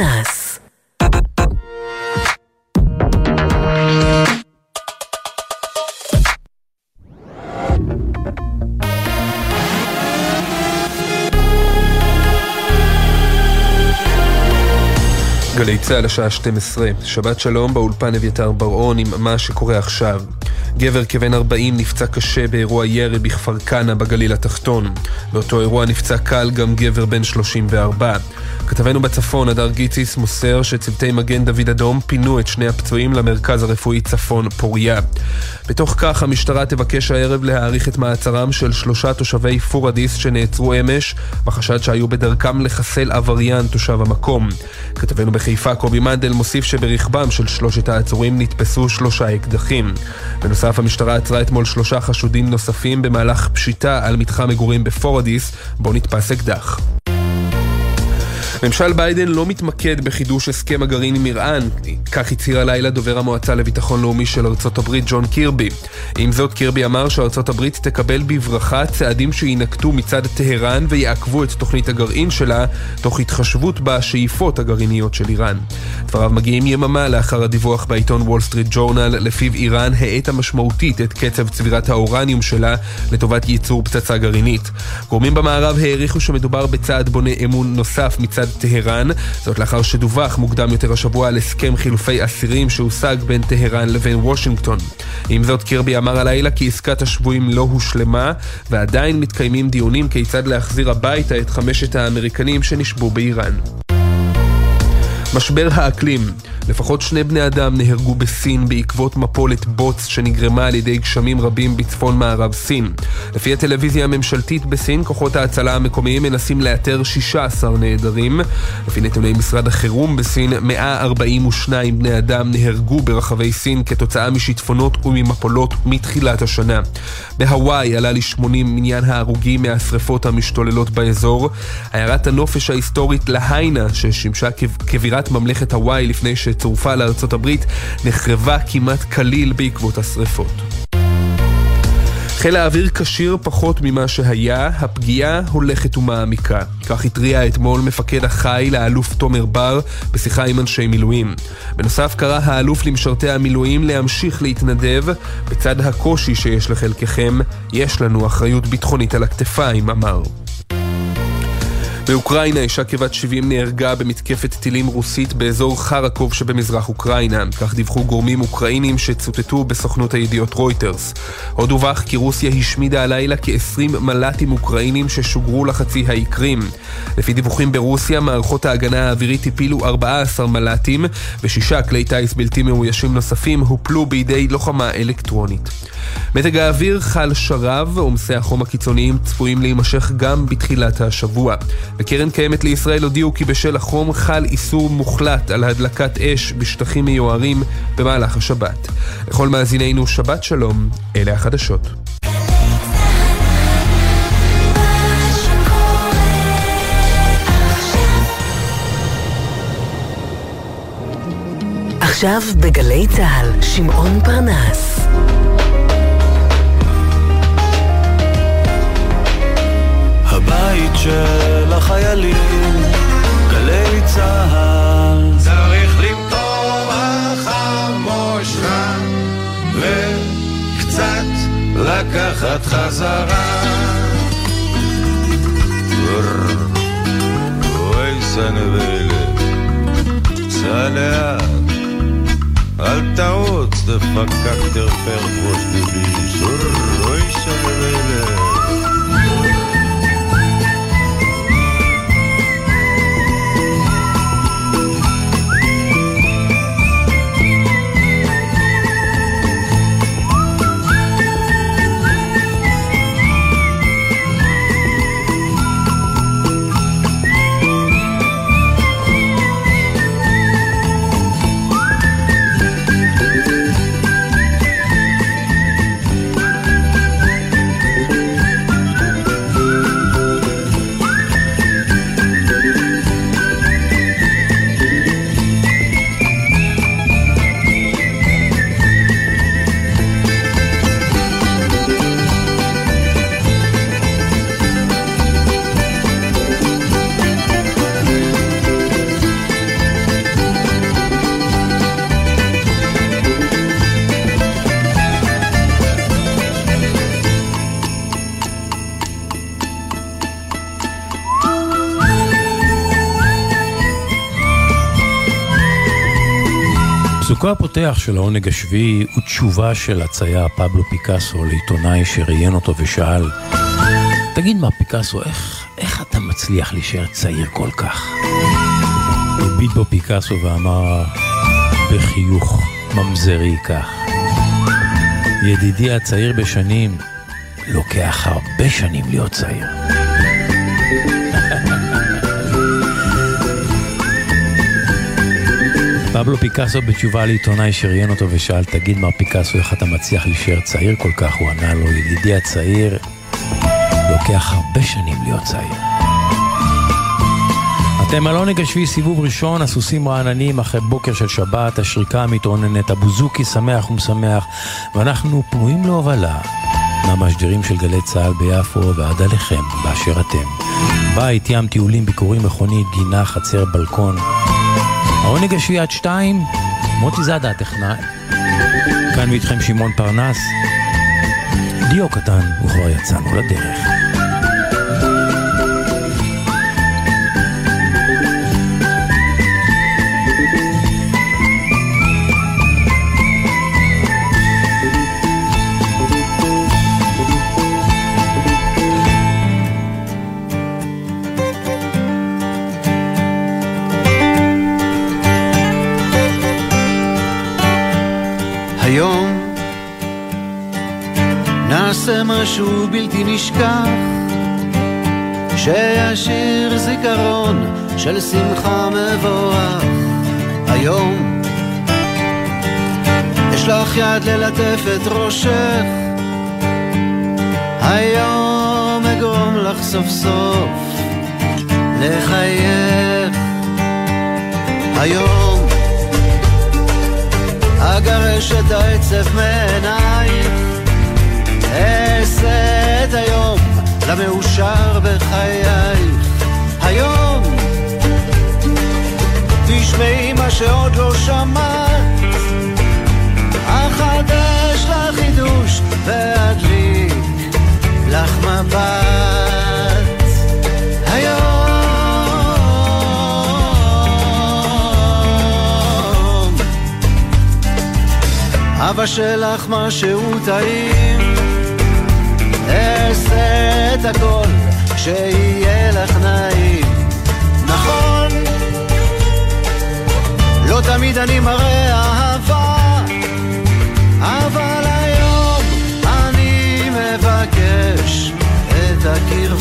פרנס. גלי צה"ל השעה 12, שבת שלום באולפן אביתר בר-און עם מה שקורה עכשיו. גבר כבן 40 נפצע קשה באירוע ירי בכפר כנא בגליל התחתון. באותו אירוע נפצע קל גם גבר בן 34. כתבנו בצפון, הדר גיציס, מוסר שצוותי מגן דוד אדום פינו את שני הפצועים למרכז הרפואי צפון פוריה. בתוך כך המשטרה תבקש הערב להאריך את מעצרם של שלושה תושבי פורדיס שנעצרו אמש, בחשד שהיו בדרכם לחסל עבריין תושב המקום. כתבנו בחיפה קובי מנדל מוסיף שברכבם של שלושת העצורים נתפסו שלושה אקדחים. בנוסף, המשטרה עצרה אתמול שלושה חשודים נוספים במהלך פשיטה על מתחם מגורים בפורדיס, בו נתפס אקדח. ממשל ביידן לא מתמקד בחידוש הסכם הגרעין עם איראן, כך הצהיר הלילה דובר המועצה לביטחון לאומי של ארצות הברית ג'ון קירבי. עם זאת, קירבי אמר שארצות הברית תקבל בברכה צעדים שיינקטו מצד טהרן ויעכבו את תוכנית הגרעין שלה, תוך התחשבות בשאיפות הגרעיניות של איראן. דבריו מגיעים יממה לאחר הדיווח בעיתון וול סטריט ג'ורנל, לפיו איראן האטה משמעותית את קצב צבירת האורניום שלה לטובת ייצור פצצה גרעינית. גורמים במערב העריכו שמדובר בצעד בונה אמון נוסף מצד טהרן, זאת לאחר שדווח מוקדם יותר השבוע על הסכם חילופי אסירים שהושג בין טהרן לבין וושינגטון. עם זאת, קירבי אמר הלילה כי עסקת השבויים לא הושלמה, ועדיין מתקיימים דיונים כיצד להחזיר הביתה את חמשת האמריקנים שנשבו באיראן. משבר האקלים לפחות שני בני אדם נהרגו בסין בעקבות מפולת בוץ שנגרמה על ידי גשמים רבים בצפון מערב סין. לפי הטלוויזיה הממשלתית בסין, כוחות ההצלה המקומיים מנסים לאתר 16 נעדרים. לפי נתוני משרד החירום בסין, 142 בני אדם נהרגו ברחבי סין כתוצאה משיטפונות וממפולות מתחילת השנה. בהוואי עלה ל-80 מניין ההרוגים מהשרפות המשתוללות באזור. עיירת הנופש ההיסטורית להיינה, ששימשה כבירת ממלכת הוואי לפני. שצורפה לארצות הברית נחרבה כמעט כליל בעקבות השרפות. חיל האוויר כשיר פחות ממה שהיה, הפגיעה הולכת ומעמיקה. כך התריע אתמול מפקד החיל, האלוף תומר בר, בשיחה עם אנשי מילואים. בנוסף קרא האלוף למשרתי המילואים להמשיך להתנדב. בצד הקושי שיש לחלקכם, יש לנו אחריות ביטחונית על הכתפיים, אמר. באוקראינה אישה כבת 70 נהרגה במתקפת טילים רוסית באזור חרקוב שבמזרח אוקראינה, כך דיווחו גורמים אוקראינים שצוטטו בסוכנות הידיעות רויטרס. עוד דווח כי רוסיה השמידה הלילה כ-20 מל"טים אוקראינים ששוגרו לחצי האי קרים. לפי דיווחים ברוסיה, מערכות ההגנה האווירית הפילו 14 מל"טים, ושישה כלי טיס בלתי מאוישים נוספים הופלו בידי לוחמה אלקטרונית. מזג האוויר חל שרב, עומסי החום הקיצוניים צפויים להימשך גם בתחילת השבוע. בקרן קיימת לישראל הודיעו כי בשל החום חל איסור מוחלט על הדלקת אש בשטחים מיוערים במהלך השבת. לכל מאזינינו שבת שלום, אלה החדשות. עכשיו בגלי צה"ל, שמעון פרנס. הבית של החיילים, גלי צה"ל. צריך למטור החמושה וקצת לקחת חזרה. אוי סנבלת, סע לאט, אל תעוץ, דפקקטר פרפוס בביס, אוי סנבלת. הפותח של העונג השביעי הוא תשובה של הצייר פבלו פיקאסו לעיתונאי שראיין אותו ושאל תגיד מה פיקאסו, איך, איך אתה מצליח להישאר צעיר כל כך? הביט בו פיקאסו ואמר בחיוך ממזרי כך ידידי הצעיר בשנים, לוקח הרבה שנים להיות צעיר. פבלו פיקאסו בתשובה לעיתונאי שראיין אותו ושאל, תגיד מר פיקאסו, איך אתה מצליח להישאר צעיר כל כך? הוא ענה לו, ידידי הצעיר, לוקח הרבה שנים להיות צעיר. אתם על עונג השביעי סיבוב ראשון, הסוסים רעננים אחרי בוקר של שבת, השריקה המתרוננת, הבוזוקי שמח ומשמח, ואנחנו פנויים להובלה מהמשדרים של גלי צה"ל ביפו ועד עליכם, באשר אתם. בית, ים, טיולים, ביקורים, מכונית, גינה, חצר, בלקון. העונג השביעי עד שתיים, מוטי זאדה הטכנאי. כאן ואיתכם שמעון פרנס. דיו קטן, וכבר יצאנו לדרך. נעשה משהו בלתי נשכח. שישיר זיכרון של שמחה מבורך. היום אשלח יד ללטף את ראשך. היום אגרום לך סוף סוף לחייך. היום אגרש את העצב מעינייך, אעשה היום למאושר בחייך. היום תשמעי מה שעוד לא שמעת, אחדש לך חידוש ואדליק לך מבט. אבשל לך משהו טעים, אעשה את הכל שיהיה לך נעים. נכון, לא תמיד אני מראה אהבה, אבל היום אני מבקש את הקרבה.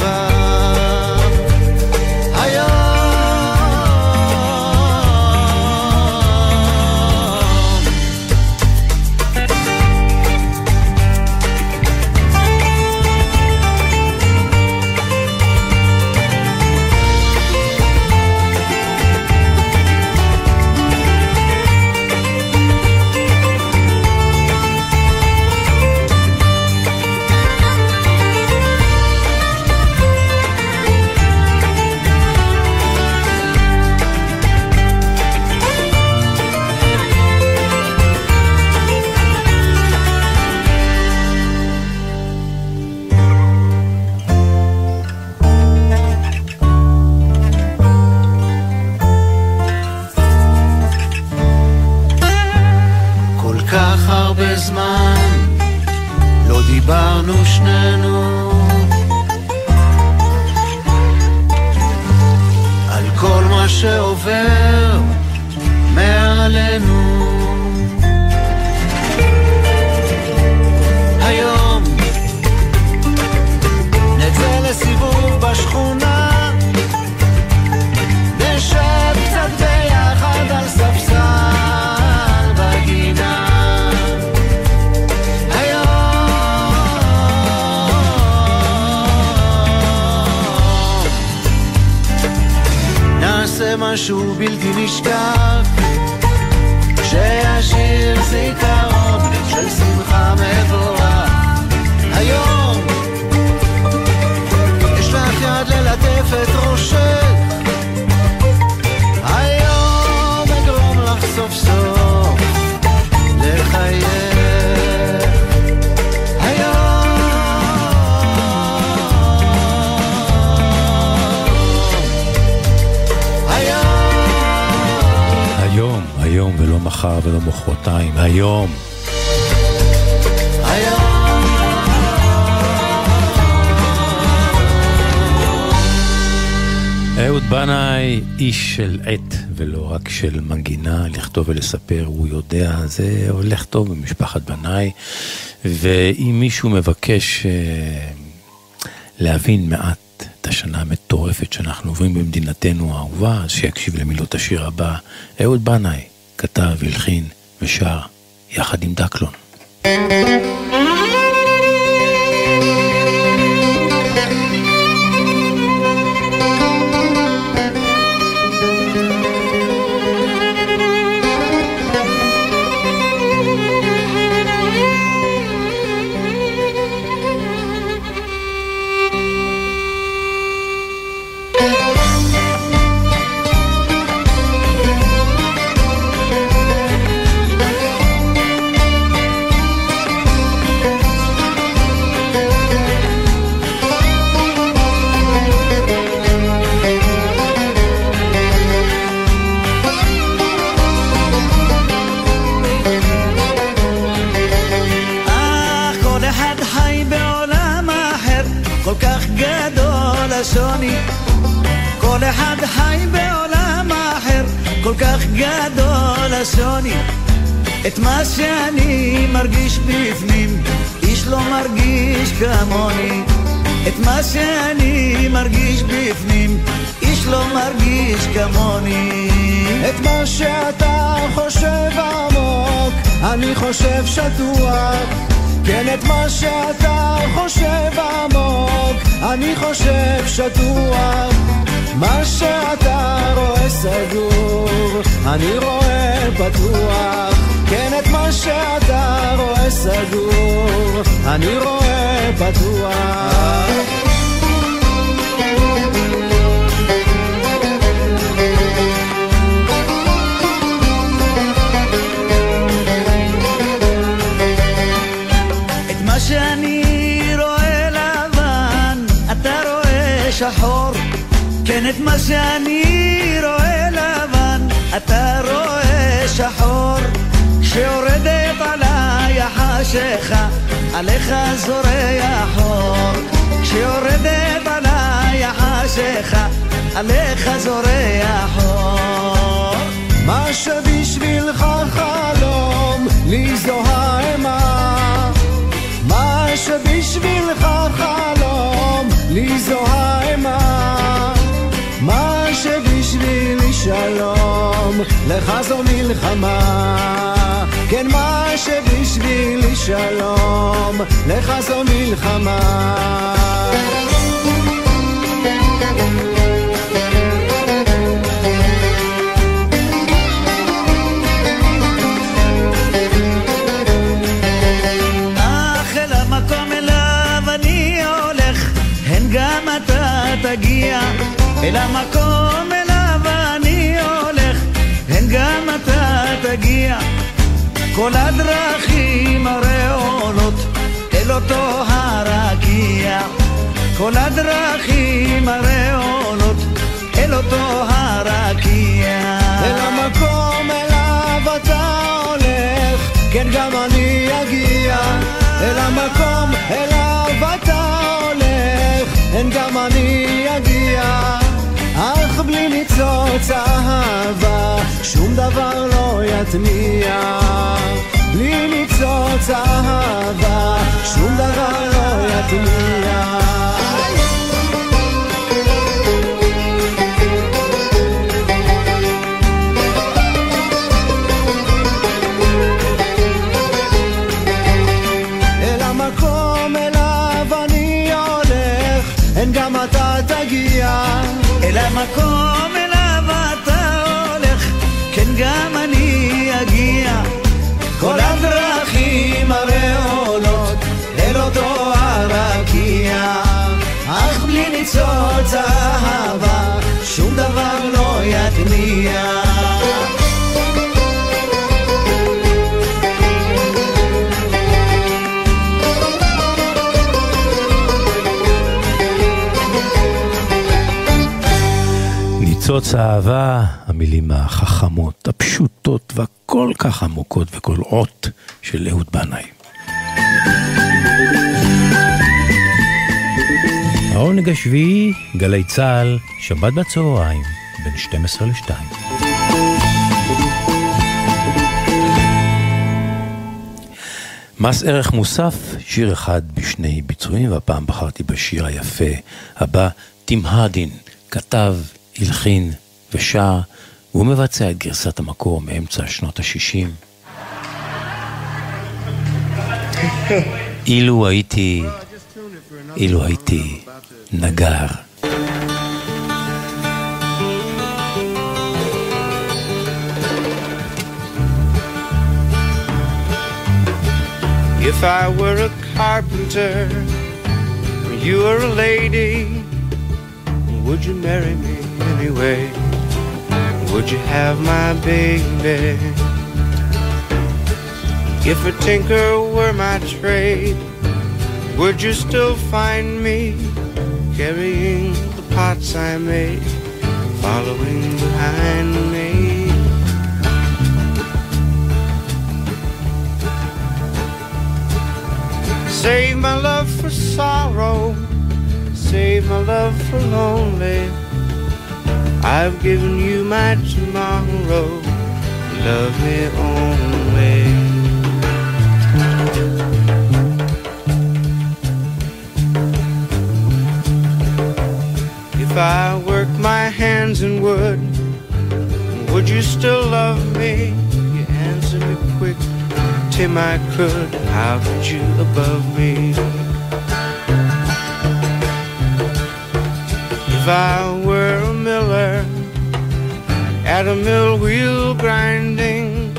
חלמנו שנינו. על כל מה שעובר מעלינו. משהו בלתי נשכח שישאיר זיכרון של שמחה מבורך. היום יש לך יד ללטף את ראשך מחר ולא מחרתיים, היום. אהוד בנאי, איש של עת ולא רק של מנגינה, לכתוב ולספר, הוא יודע, זה הולך טוב במשפחת בנאי, ואם מישהו מבקש אה, להבין מעט את השנה המטורפת שאנחנו עוברים במדינתנו האהובה, אז שיקשיב למילות השיר הבא. אהוד בנאי כתב, הלחין ושר יחד עם דקלון. שאני מרגיש בפנים, איש לא מרגיש כמוני. את מה שאני מרגיש בפנים, איש לא מרגיש כמוני. את מה שאתה חושב עמוק, אני חושב שטוח. כן, את מה שאתה חושב עמוק, אני חושב שטוח. מה שאתה רואה סגור, אני רואה פתוח. כן, את מה שאתה רואה סגור, אני רואה פתוח. שחור, כן את מה שאני רואה לבן, אתה רואה שחור. כשיורדת עליי החשיכה, עליך זורח אור. כשיורדת עליי החשיכה, עליך זורח אור. מה שבשבילך חלום, לי זו האימה. מה שבשבילך חלום, לי זו האימה. שבשבילי שלום, לך זו מלחמה. כן מה שבשבילי שלום, לך זו מלחמה. אל המקום תגיע כל הדרכים הרי עולות אל אותו הרקיע. כל הדרכים הרי עולות אל אותו הרקיע. אל המקום אליו אתה הולך כן גם אני אגיע. אל המקום אליו אתה הולך כן גם אני אגיע אך בלי ניצוץ אהבה שום דבר לא יתניע. בלי ניצוץ אהבה שום דבר לא יתניע אתה תגיע אל המקום אליו אתה הולך, כן גם אני אגיע. כל הדרכים הרי עולות אל אותו הרקיע, אך בלי ניצוץ אהבה שום דבר לא יתניע. ניצוץ האהבה, המילים החכמות, הפשוטות והכל כך עמוקות וקולעות של אהוד בנאי. העונג השביעי, גלי צה"ל, שבת בצהריים, בין 12 ל-2. מס ערך מוסף, שיר אחד בשני ביצועים, והפעם בחרתי בשיר היפה הבא, תמהדין, כתב, הלחין ושר, והוא מבצע את גרסת המקור מאמצע שנות ה-60. אילו הייתי, אילו הייתי נגר. If I were a carpenter, you were a lady, would you marry me anyway? Would you have my baby? If a tinker were my trade, would you still find me carrying the pots I made, following behind me? Save my love for sorrow, save my love for lonely. I've given you my tomorrow, love me only. If I work my hands in wood, would you still love me? You answer me quick Tim, I could. How could you above me? If I were at a mill wheel grinding,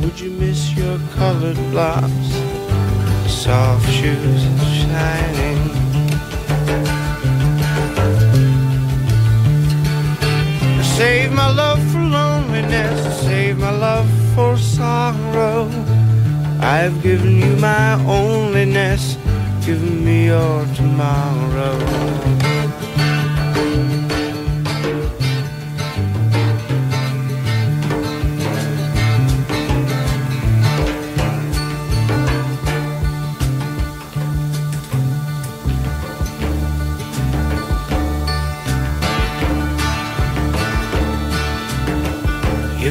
would you miss your colored blocks, soft shoes shining? Save my love for loneliness, save my love for sorrow. I've given you my onlyness, given me your tomorrow.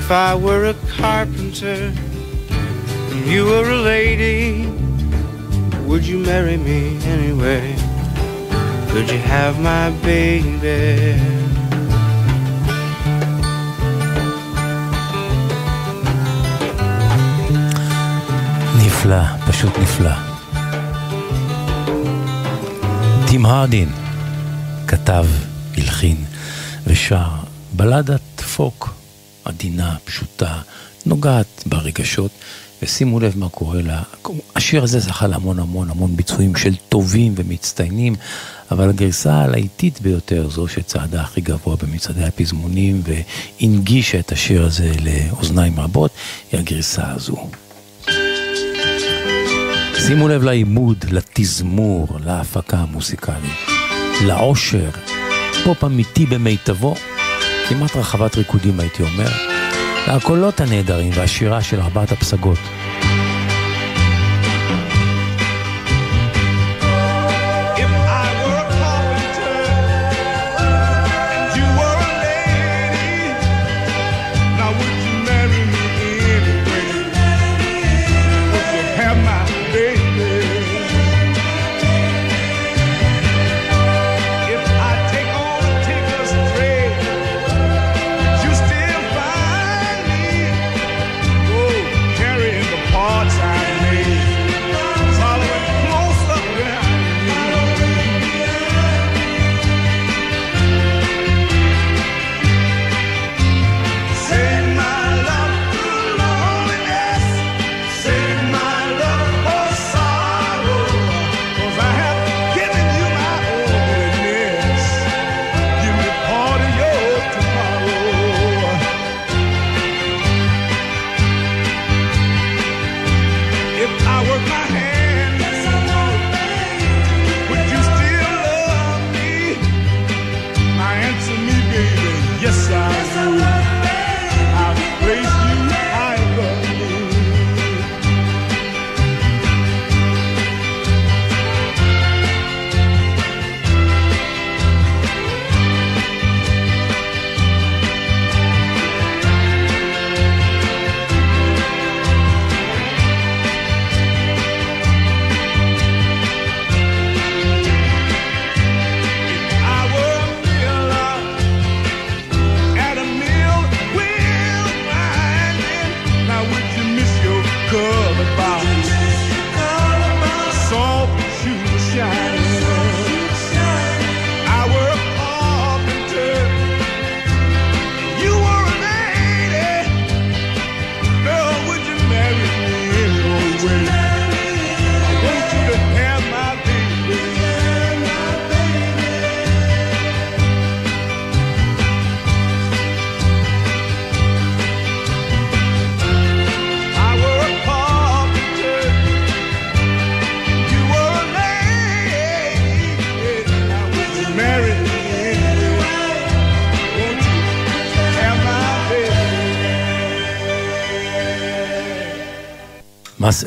If I were a carpenter you were a lady, would you marry me anyway? Could you have my baby? נפלא, פשוט נפלא. טים הרדין כתב, הלחין ושר בלדת פוק, עדינה, פשוטה, נוגעת ברגשות. ושימו לב מה קורה לה. השיר הזה זכה להמון המון המון ביצועים של טובים ומצטיינים, אבל הגרסה הלהיטית ביותר, זו שצעדה הכי גבוה במצעדי הפזמונים והנגישה את השיר הזה לאוזניים רבות, היא הגרסה הזו. שימו לב לעימוד, לתזמור, להפקה המוסיקלית, לעושר, פופ אמיתי במיטבו, כמעט רחבת ריקודים הייתי אומר. והקולות הנהדרים והשירה של ארבעת הפסגות.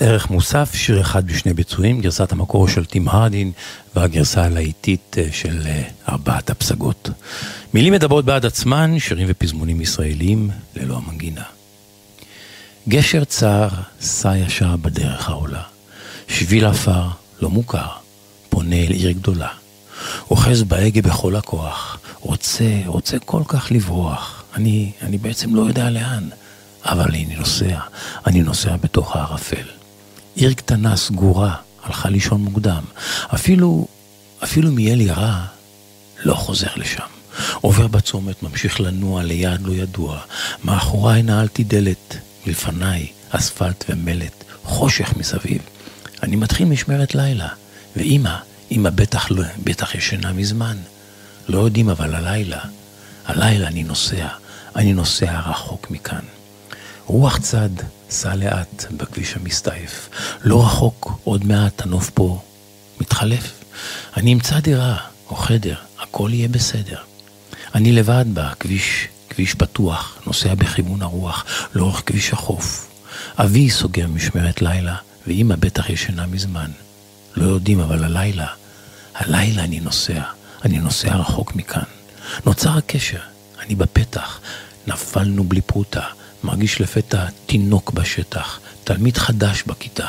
ערך מוסף, שיר אחד בשני ביצועים, גרסת המקור של טים הרדין והגרסה הלהיטית אה, של אה, ארבעת הפסגות. מילים מדברות בעד עצמן, שירים ופזמונים ישראלים ללא המנגינה. גשר צר, סע ישר בדרך העולה. שביל עפר, לא מוכר, פונה אל עיר גדולה. אוחז בהגה בכל הכוח, רוצה, רוצה כל כך לברוח. אני, אני בעצם לא יודע לאן, אבל אני נוסע, אני נוסע בתוך הערפל. עיר קטנה, סגורה, הלכה לישון מוקדם. אפילו, אפילו מי לי רע, לא חוזר לשם. עובר בצומת, ממשיך לנוע ליעד לא ידוע. מאחוריי נעלתי דלת, מלפניי אספלט ומלט, חושך מסביב. אני מתחיל משמרת לילה, ואימא, אימא בטח, לא, בטח ישנה מזמן. לא יודעים אבל הלילה, הלילה אני נוסע, אני נוסע רחוק מכאן. רוח צד, סע לאט בכביש המסתעף. לא רחוק, עוד מעט הנוף פה מתחלף. אני אמצא דירה או חדר, הכל יהיה בסדר. אני לבד בכביש, כביש פתוח, נוסע בכיוון הרוח, לאורך כביש החוף. אבי סוגר משמרת לילה, ואמא בטח ישנה מזמן. לא יודעים, אבל הלילה, הלילה אני נוסע, אני נוסע רחוק מכאן. נוצר הקשר, אני בפתח, נפלנו בלי פרוטה, מרגיש לפתע תינוק בשטח, תלמיד חדש בכיתה,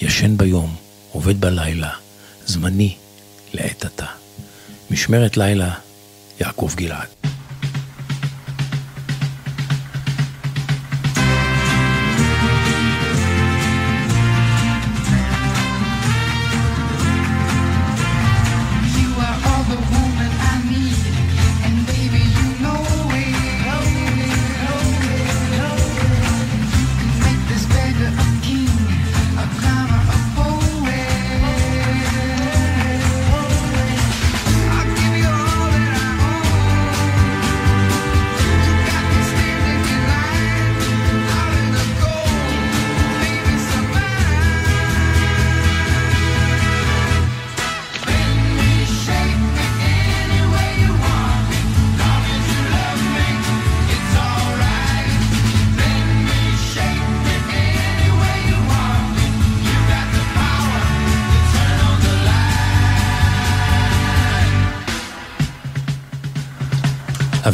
ישן ביום, עובד בלילה, זמני לעת עתה. משמרת לילה, יעקב גלעד.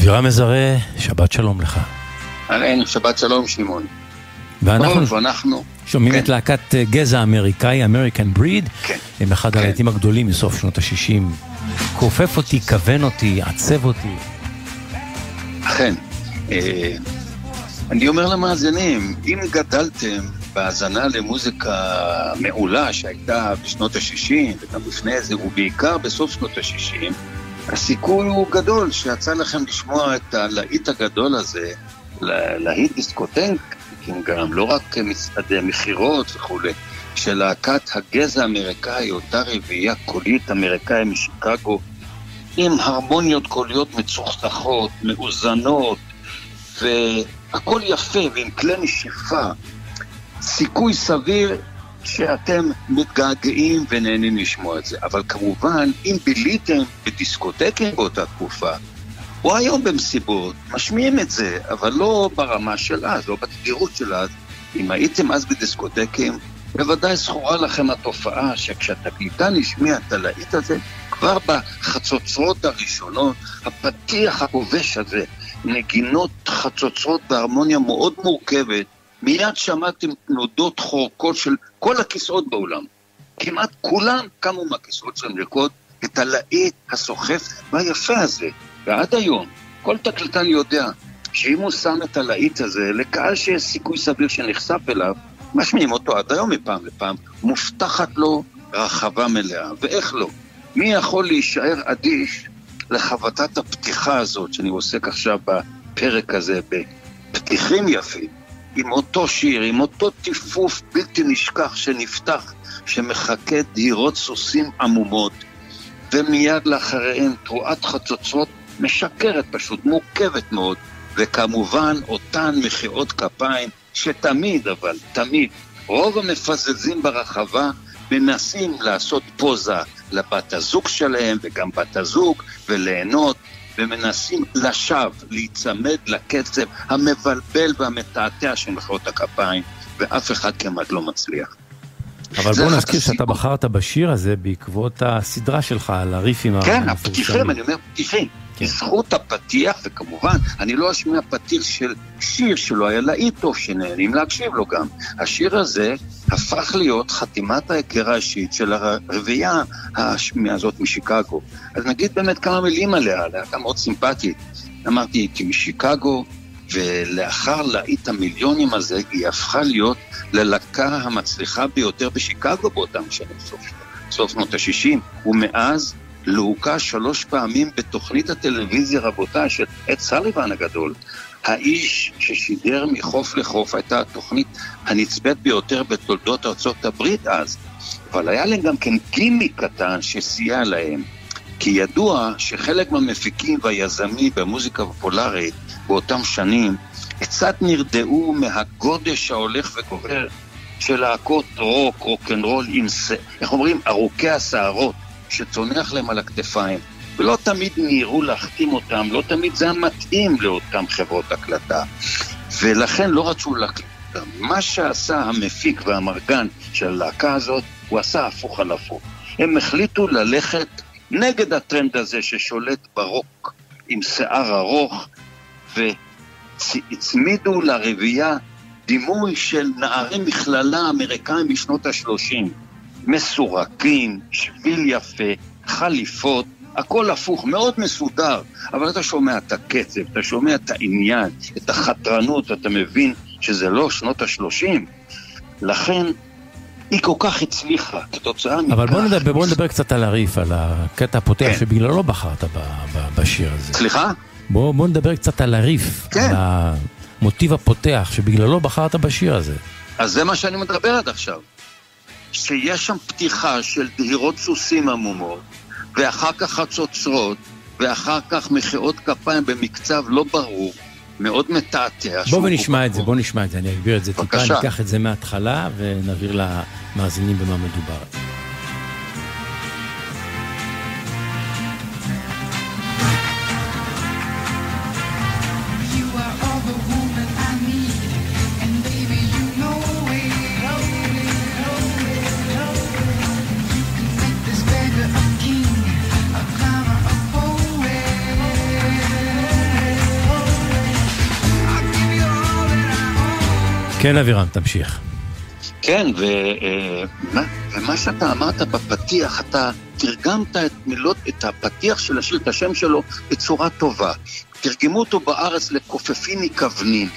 אבירם מזרה, שבת שלום לך. אהלן, שבת שלום שמעון. ואנחנו אנחנו... שומעים כן. את להקת אה, גזע אמריקאי, American Breed, כן. הם אחד כן. הלהיטים הגדולים מסוף שנות ה-60. כופף אותי, כוון אותי, עצב אותי. אכן. אה, אני אומר למאזינים, אם גדלתם בהאזנה למוזיקה מעולה שהייתה בשנות ה-60 וגם לפני זה, ובעיקר בסוף שנות ה-60, הסיכוי הוא גדול שיצא לכם לשמוע את הלהיט הגדול הזה, לה- להיט דיסקוטנקים גם, לא רק מצעדי מכירות וכולי, של להקת הגזע האמריקאי, אותה רביעייה קולית אמריקאי משיקגו, עם הרמוניות קוליות מצוחצחות, מאוזנות, והכל יפה ועם כלי נשיפה. סיכוי סביר שאתם מתגעגעים ונהנים לשמוע את זה. אבל כמובן, אם ביליתם בדיסקוטקים באותה תקופה, או היום במסיבות, משמיעים את זה, אבל לא ברמה של אז, לא בתדירות של אז. אם הייתם אז בדיסקוטקים, בוודאי זכורה לכם התופעה שכשהתקליטן השמיע את הלהיט הזה, כבר בחצוצרות הראשונות, הפתיח הכובש הזה, נגינות חצוצרות בהרמוניה מאוד מורכבת, מיד שמעתם תנודות חורקות של כל הכיסאות באולם. כמעט כולם קמו מהכיסאות שלהם לרקוד את הלהיט הסוחף והיפה הזה. ועד היום, כל תקליטן יודע שאם הוא שם את הלהיט הזה לקהל שיש סיכוי סביר שנחשף אליו, משמיעים אותו עד היום מפעם לפעם, מובטחת לו רחבה מלאה. ואיך לא? מי יכול להישאר אדיש לחבטת הפתיחה הזאת שאני עוסק עכשיו בפרק הזה בפתיחים יפים, עם אותו שיר, עם אותו טיפוף בלתי נשכח שנפתח, שמחכה דהירות סוסים עמומות, ומיד לאחריהם תרועת חצוצרות משקרת פשוט, מורכבת מאוד, וכמובן אותן מחיאות כפיים שתמיד, אבל תמיד, רוב המפזזים ברחבה מנסים לעשות פוזה לבת הזוג שלהם וגם בת הזוג וליהנות ומנסים לשווא להיצמד לקצב המבלבל והמתעתע של מחיאות הכפיים ואף אחד כמעט לא מצליח. אבל בוא נזכיר שאתה בחרת בשיר הזה בעקבות הסדרה שלך על הריפים המפורסמים. כן, הפתיחים, אני אומר פתיחים. כן. בזכות הפתיח, וכמובן, אני לא אשמיע פתיח של שיר שלא היה להיט טוב, שנהנים להקשיב לו גם. השיר הזה הפך להיות חתימת ההיכר האישית של הרביעייה הזאת משיקגו. אז נגיד באמת כמה מילים עליה, להקה מאוד סימפטית. אמרתי, הייתי משיקגו, ולאחר להיט המיליונים הזה, היא הפכה להיות ללהקה המצליחה ביותר בשיקגו באותם שנים, סוף, סוף שנות ה-60, ומאז לוהקה שלוש פעמים בתוכנית הטלוויזיה, רבותיי, של עת סליבן הגדול. האיש ששידר מחוף לחוף הייתה התוכנית הנצפית ביותר בתולדות ארצות הברית אז, אבל היה להם גם כן גימיק קטן שסייע להם. כי ידוע שחלק מהמפיקים והיזמים במוזיקה הפופולרית באותם שנים קצת נרדעו מהגודש ההולך וגובר של להקות רוק, רוקנרול עם, איך אומרים, ארוכי השערות שצונח להם על הכתפיים. ולא תמיד נראו להחתים אותם, לא תמיד זה היה מתאים לאותן חברות הקלטה. ולכן לא רצו להקליט אותם. מה שעשה המפיק והמרגן של הלהקה הזאת, הוא עשה הפוך על הפוך. הם החליטו ללכת נגד הטרנד הזה ששולט ברוק עם שיער ארוך, והצמידו לרבייה דימוי של נערי מכללה אמריקאים בשנות ה-30. מסורקים, שביל יפה, חליפות, הכל הפוך, מאוד מסודר, אבל אתה שומע את הקצב, אתה שומע את העניין, את החתרנות, אתה מבין שזה לא שנות ה-30. לכן היא כל כך הצליחה, כתוצאה מכך... אבל בוא נדבר, בוא נדבר קצת על הריף, על הקטע הפותח כן. שבגללו בחרת ב, ב, בשיר הזה. סליחה? בוא, בוא נדבר קצת על הריף, כן. על המוטיב הפותח שבגללו בחרת בשיר הזה. אז זה מה שאני מדבר עד עכשיו. שיש שם פתיחה של דהירות סוסים עמומות, ואחר כך חצוצרות, ואחר כך מחיאות כפיים במקצב לא ברור, מאוד מתעתע. בוא ונשמע את זה, בוא נשמע את זה, אני אגביר את זה טיפה, ניקח את זה מההתחלה ונעביר למאזינים במה מדובר. כן, אבירם, תמשיך. כן, ומה, ומה שאתה אמרת בפתיח, אתה תרגמת את מילות, את הפתיח של השיר, את השם שלו, בצורה טובה. תרגמו אותו בארץ לכופפים מכוונים.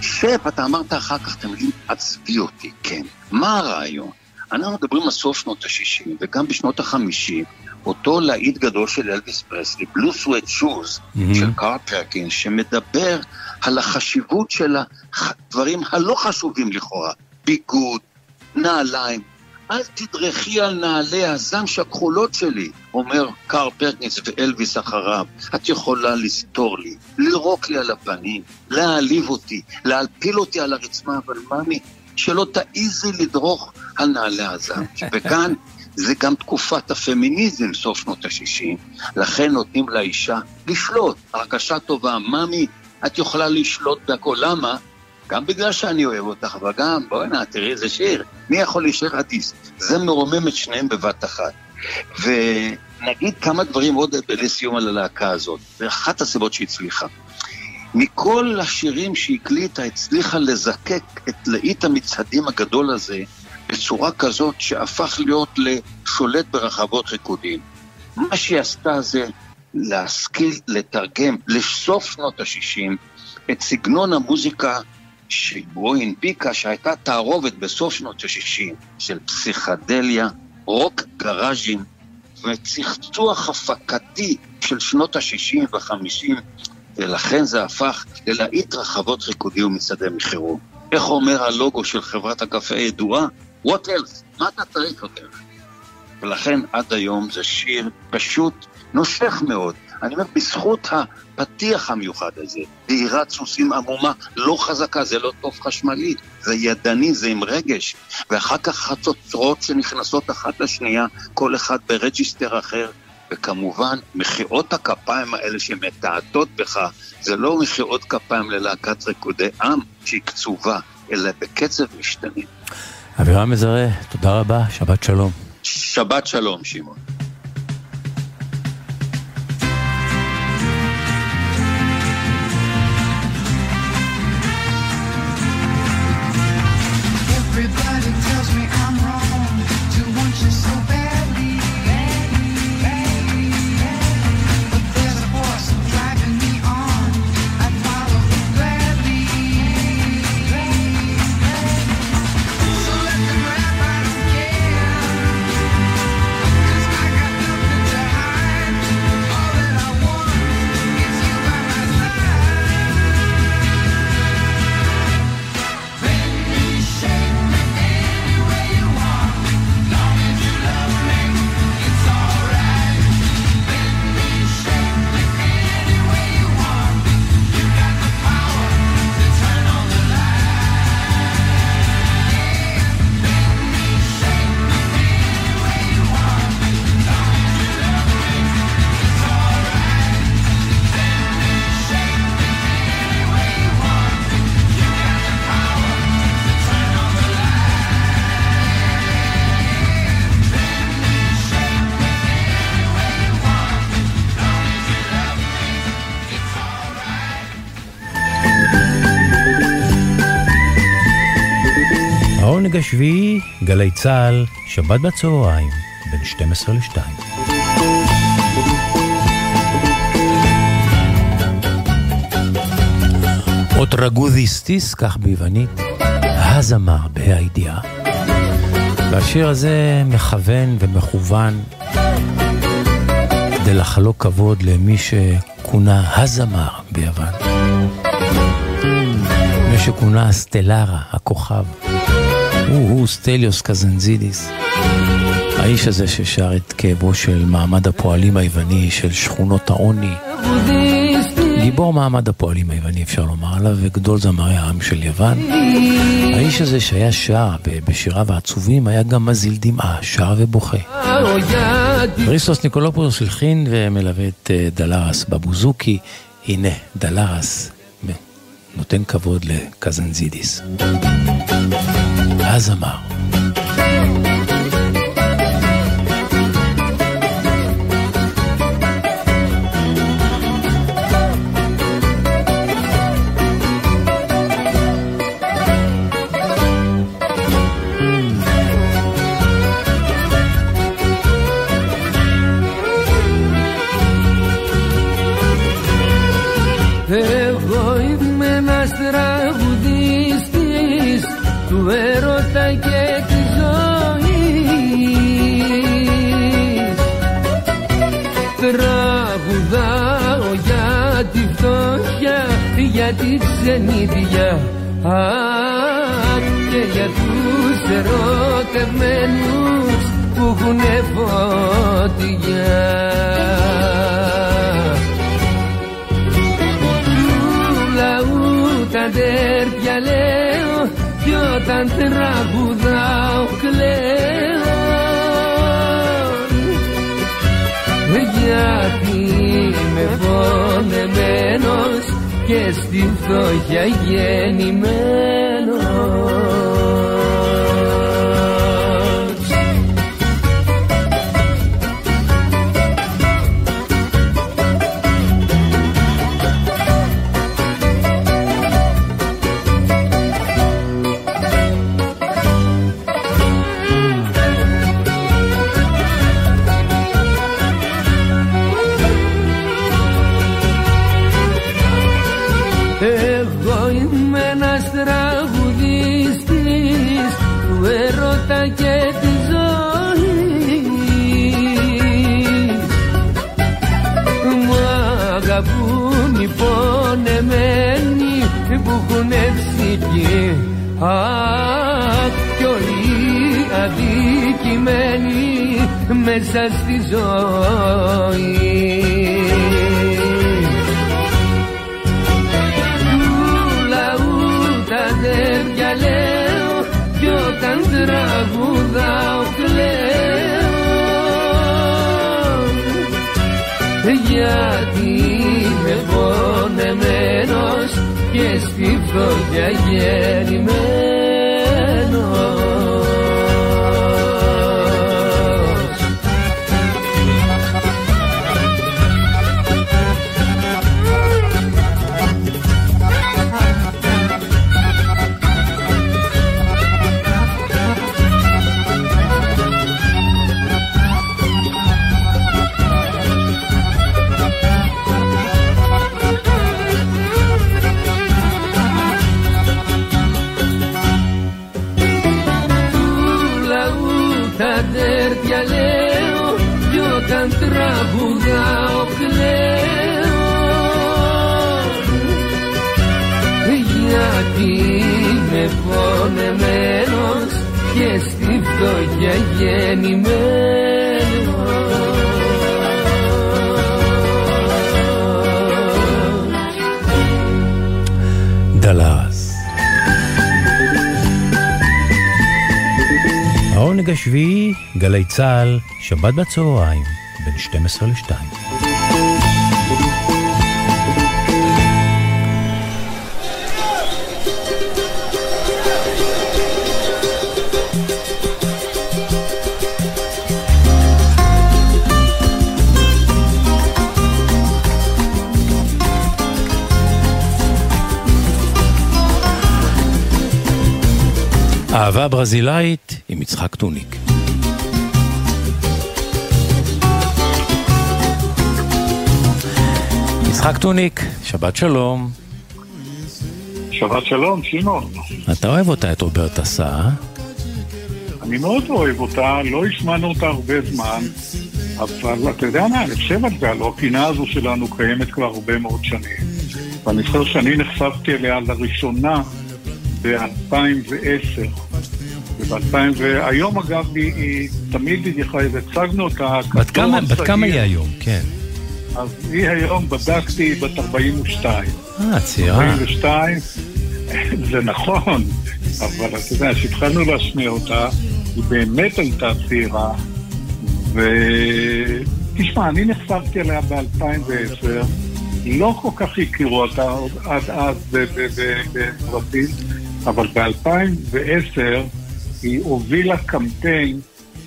שפ, אתה אמרת אחר כך את המילים, עצבי אותי, כן. מה הרעיון? אנחנו מדברים על סוף שנות ה-60, וגם בשנות ה-50, אותו להיט גדול של אלוויס פרסלי, בלו סוואט שוז, של קארל פרקינס, שמדבר על החשיבות של הדברים הלא חשובים לכאורה, ביגוד, נעליים. אל תדרכי על נעלי הזמש הכחולות שלי, אומר קארל פרקינס ואלוויס אחריו. את יכולה לסתור לי, לירוק לי על הפנים, להעליב אותי, להלפיל אותי על הרצמה, אבל ממי, שלא תעיזי לדרוך על נעלי הזמש. וכאן זה גם תקופת הפמיניזם, סוף שנות ה-60, לכן נותנים לאישה לשלוט. הרגשה טובה, ממי, את יכולה לשלוט בהכל. למה? גם בגלל שאני אוהב אותך, אבל גם, נא, תראי איזה שיר, מי יכול להישאר אדיס? זה מרומם את שניהם בבת אחת. ונגיד כמה דברים עוד לסיום על הלהקה הזאת, זה אחת הסיבות שהצליחה. מכל השירים שהקליטה, הצליחה לזקק את לאית המצעדים הגדול הזה בצורה כזאת שהפך להיות לשולט ברחבות ריקודים. מה שהיא עשתה זה להשכיל לתרגם לסוף שנות ה-60 את סגנון המוזיקה שבו הנפיקה, שהייתה תערובת בסוף שנות ה-60 של פסיכדליה, רוק גראז'ים וצחצוח הפקתי של שנות ה-60 וה-50, ולכן זה הפך ללהיט רחבות ריקודי ומצעדי מחירום. איך אומר הלוגו של חברת הקפה הידועה? What else? מה אתה צריך יותר? ולכן עד היום זה שיר פשוט נושך מאוד. אני אומר, בזכות הפתיח המיוחד הזה, דהירת סוסים עמומה, לא חזקה, זה לא תוף חשמלי, זה ידני, זה עם רגש. ואחר כך חצוצרות שנכנסות אחת לשנייה, כל אחד ב register אחר. וכמובן, מחיאות הכפיים האלה שמתעתעות בך, זה לא מחיאות כפיים ללהקת ריקודי עם שהיא קצובה, אלא בקצב משתנה. אבירם מזרה, תודה רבה, שבת שלום. שבת שלום, שמעון. גלי צה"ל, שבת בצהריים, בין 12 ל-2. Ο τραγουδιστής, כך ביוונית, הזמר בה' הידיעה. והשיר הזה מכוון ומכוון כדי לחלוק כבוד למי שכונה הזמר ביוון. מי שכונה סטלרה, הכוכב. הוא-הוא סטליוס קזנזידיס. האיש הזה ששר את כאבו של מעמד הפועלים היווני, של שכונות העוני. גיבור מעמד הפועלים היווני אפשר לומר עליו, וגדול זמרי העם של יוון. האיש הזה שהיה שר בשיריו העצובים, היה גם מזיל דמעה, שר ובוכה. כריסטוס ניקולופולוס הלחין ומלווה את אה, דלרס בבוזוקי. הנה, דלרס נותן כבוד לקזנזידיס. אז אמר. Αχ, και για τους ερωτευμένους που έχουνε φωτιά. Του λαού τα τέρπια λέω κι όταν τραγουδάω κλαίω. Γιατί είμαι πονεμένος και στη φτώχεια γεννημένος Αχ κι όλοι αδικημένοι μέσα στη ζωή. Του λαού τα αδέρφια λέω κι όταν τραγουδάω κλαίω. Γιατί είμαι πονεμένος και στη φωτιά γέρι στη φτώχεια γεννημένος דלס. העונג השביעי, גלי צה"ל, שבת בצהריים, בין 12 ל-2. אהבה ברזילאית עם יצחק טוניק. יצחק טוניק, שבת שלום. שבת שלום, שמעון. אתה אוהב אותה, את רוברטה סאה? אני מאוד אוהב אותה, לא השמענו אותה הרבה זמן, אבל אתה יודע מה, אני חושב על זה, הלא הפינה הזו שלנו קיימת כבר הרבה מאוד שנים. ואני זוכר שאני נחשפתי אליה לראשונה ב-2010. והיום אגב, היא, תמיד הצגנו אותה בת כמה, בת כמה היא היום? כן. אז היא היום, בדקתי, בת 42. אה, צעירה. 42, זה נכון, אבל אתה יודע, כשהתחלנו להשמיע אותה, היא באמת הייתה צעירה, ותשמע, אני נחשפתי עליה ב-2010, לא כל כך הכירו אותה עד אז בפרטים, אבל ב-2010 היא הובילה קמפיין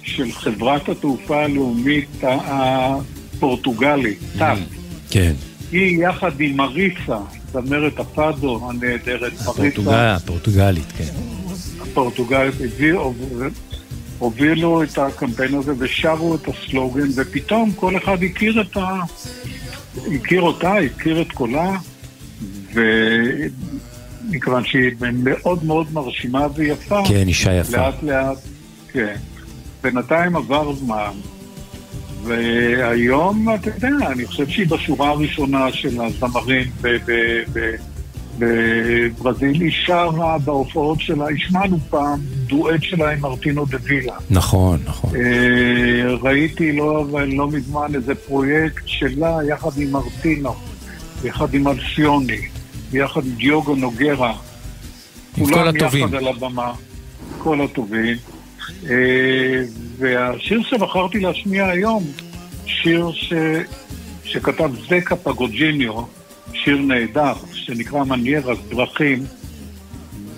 של חברת התעופה הלאומית הפורטוגלית, Mm. טאפ. כן. היא יחד עם מריסה, זמרת הפאדו הנהדרת, פורטוגל, פורטוגלית, כן. הפורטוגלית, הובילו את הקמפיין הזה ושרו את הסלוגן, ופתאום כל אחד הכיר את ה... הכיר אותה, הכיר את קולה, ומכיוון שהיא מאוד מאוד מרשימה ויפה, כן, אישה יפה. לאט לאט, כן. בינתיים עבר זמן, והיום, אתה יודע, אני חושב שהיא בשורה הראשונה של הזמרים בברזיל. היא שרה בהופעות שלה, השמענו פעם דואט שלה עם מרטינו דה וילה. נכון, נכון. אה, ראיתי לא, לא מזמן איזה פרויקט שלה יחד עם מרטינו, יחד עם אלסיוני, יחד עם דיוגו נוגרה. עם כל הטובים. יחד על הבמה, כל הטובים. אה, והשיר שבחרתי להשמיע היום, שיר ש... שכתב זקה פגוג'יניו, שיר נהדר, שנקרא מניירס, דרכים.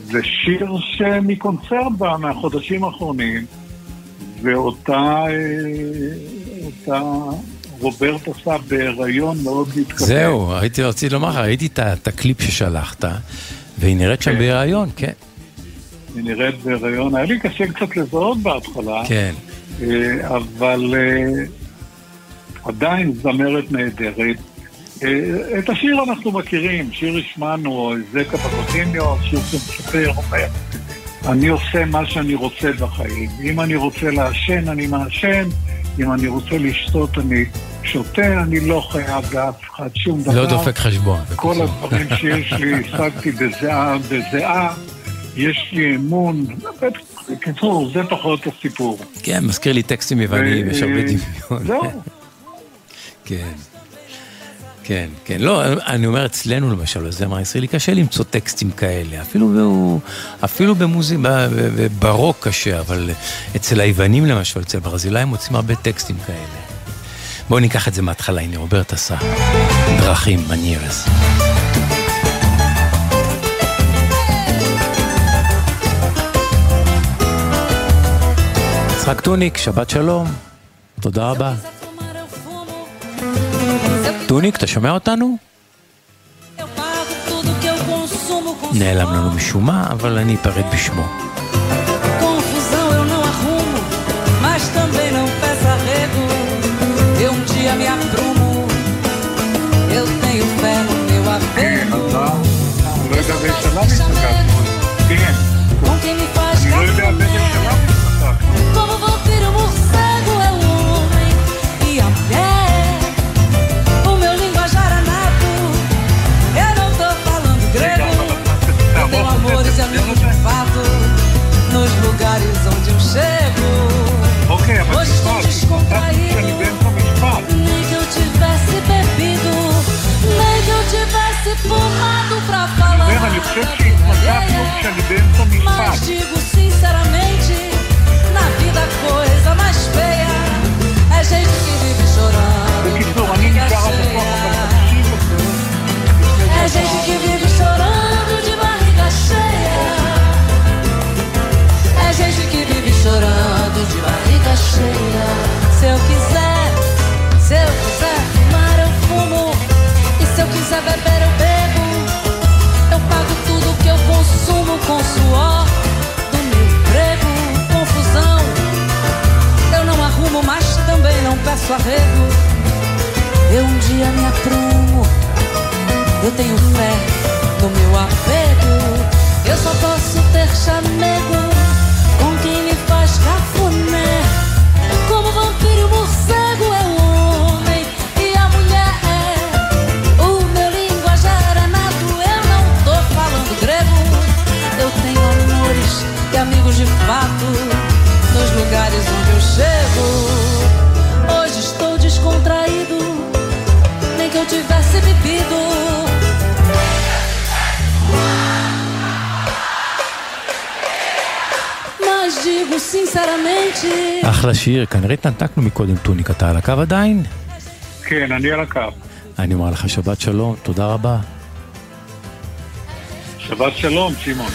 זה שיר שמקונצרט בה מהחודשים האחרונים, ואותה אה, אותה רוברט עשה בהיריון מאוד מתקדם. זהו, הייתי רציתי לומר לך, ראיתי את הקליפ ששלחת, והיא נראית שם כן. בהיריון, כן. היא נראית בהיריון. היה לי קשה קצת לזהות בהתחלה, כן. אה, אבל אה, עדיין זמרת נהדרת. אה, את השיר אנחנו מכירים, שיר השמענו, זקה בקוטיניו, שיר שמספר, אומר, אני עושה מה שאני רוצה בחיים. אם אני רוצה לעשן, אני מעשן, אם אני רוצה לשתות, אני שותה, אני לא חייב לאף אחד שום דבר. לא דופק חשבון. כל הדברים שיש לי, השגתי בזיעה, בזיעה, יש לי אמון. בקיצור, זה פחות הסיפור. כן, מזכיר לי טקסטים יווניים, יש הרבה אה, דמיון. זהו. כן. כן, כן. לא, אני אומר, אצלנו למשל, בזמר הישראלי, קשה למצוא טקסטים כאלה. אפילו, אפילו במוזיק, ברוק קשה, אבל אצל היוונים למשל, אצל ברזילאים מוצאים הרבה טקסטים כאלה. בואו ניקח את זה מההתחלה, הנה רוברט עשה. דרכים, מניירס. יצחק טוניק, שבת שלום. תודה רבה. טוניק, אתה שומע אותנו? נעלם לנו משום מה, אבל אני אפרד בשמו. Confusão eu não arrumo, mas também não peço arrego. Eu um dia me aprumo, eu tenho fé no meu apego. לא יודע באיזה שלב התנגדנו. כן. Com quem me faz אני לא יודע באיזה lugares onde eu chego. Okay, Hoje estou descontraído. Nem que eu tivesse bebido, nem que eu tivesse fumado pra falar. Mas digo sinceramente, na vida a coisa mais feia é gente que vive chorando. É gente que vive Se eu quiser, se eu quiser fumar, eu fumo. E se eu quiser beber, eu bebo. Eu pago tudo que eu consumo com suor do meu emprego. Confusão. Eu não arrumo, mas também não peço arrego. Eu um dia me aprumo. Eu tenho fé no meu apego. Eu só posso ter chamego com quem me faz cafuné. Como vampiro e morcego é o homem e a mulher é. O meu linguajar é nato, eu não tô falando grego. Eu tenho amores e amigos de fato nos lugares onde eu chego. Hoje estou descontraído nem que eu tivesse bebido. Digo sinceramente. אחלה שיר, כנראה התנתקנו מקודם טוניק, אתה על הקו עדיין? כן, אני על הקו. אני אומר לך שבת שלום, תודה רבה. שבת שלום, שמעון.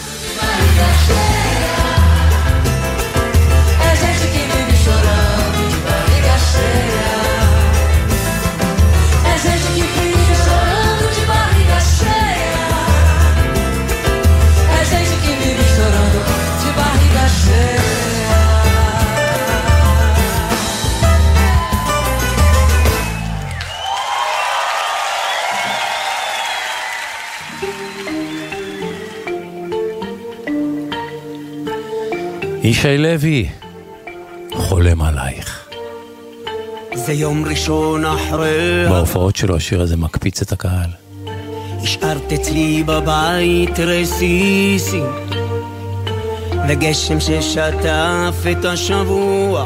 ישי לוי, חולם עלייך. זה יום ראשון אחרי... בהופעות שלו השיר הזה מקפיץ את הקהל. השארת אצלי בבית רסיסים וגשם ששטף את השבוע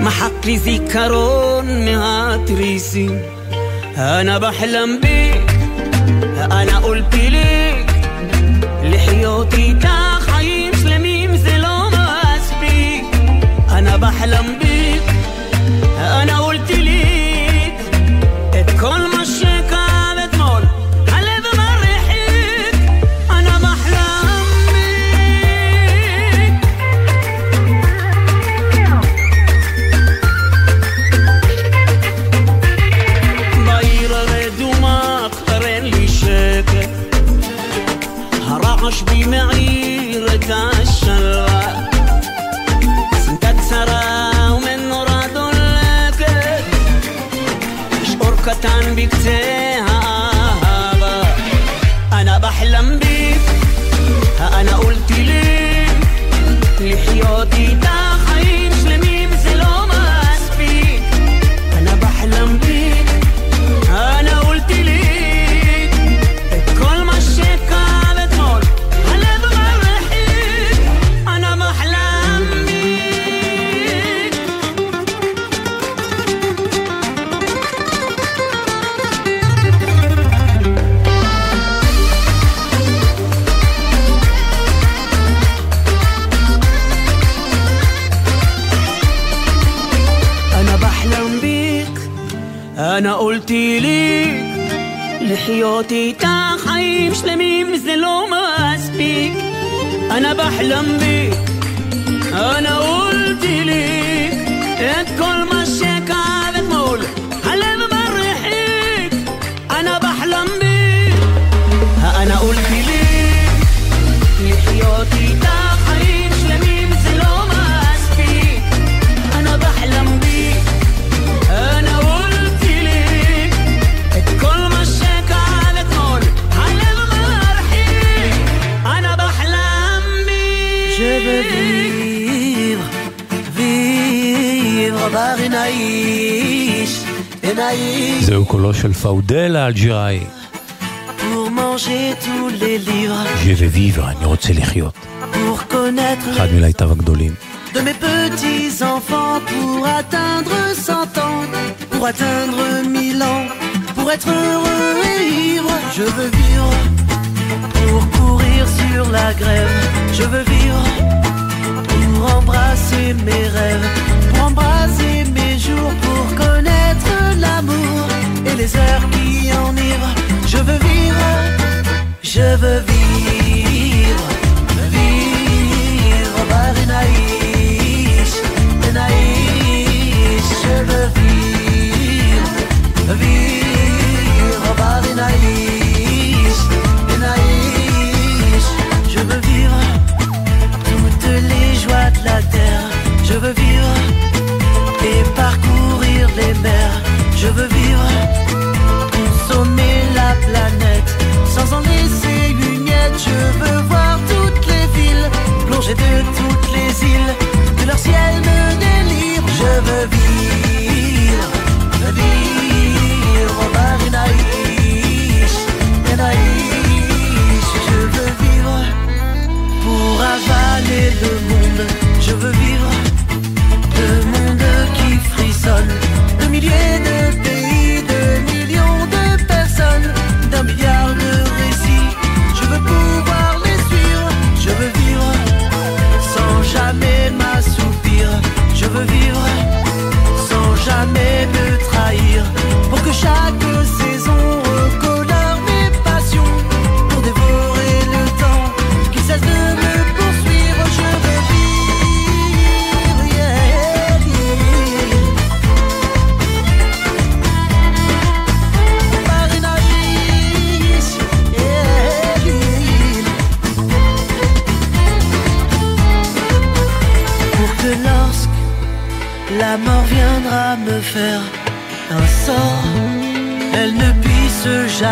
מחק לי זיכרון מהתריסים أنا بحلم بيك أنا قلت ليك לחיות Al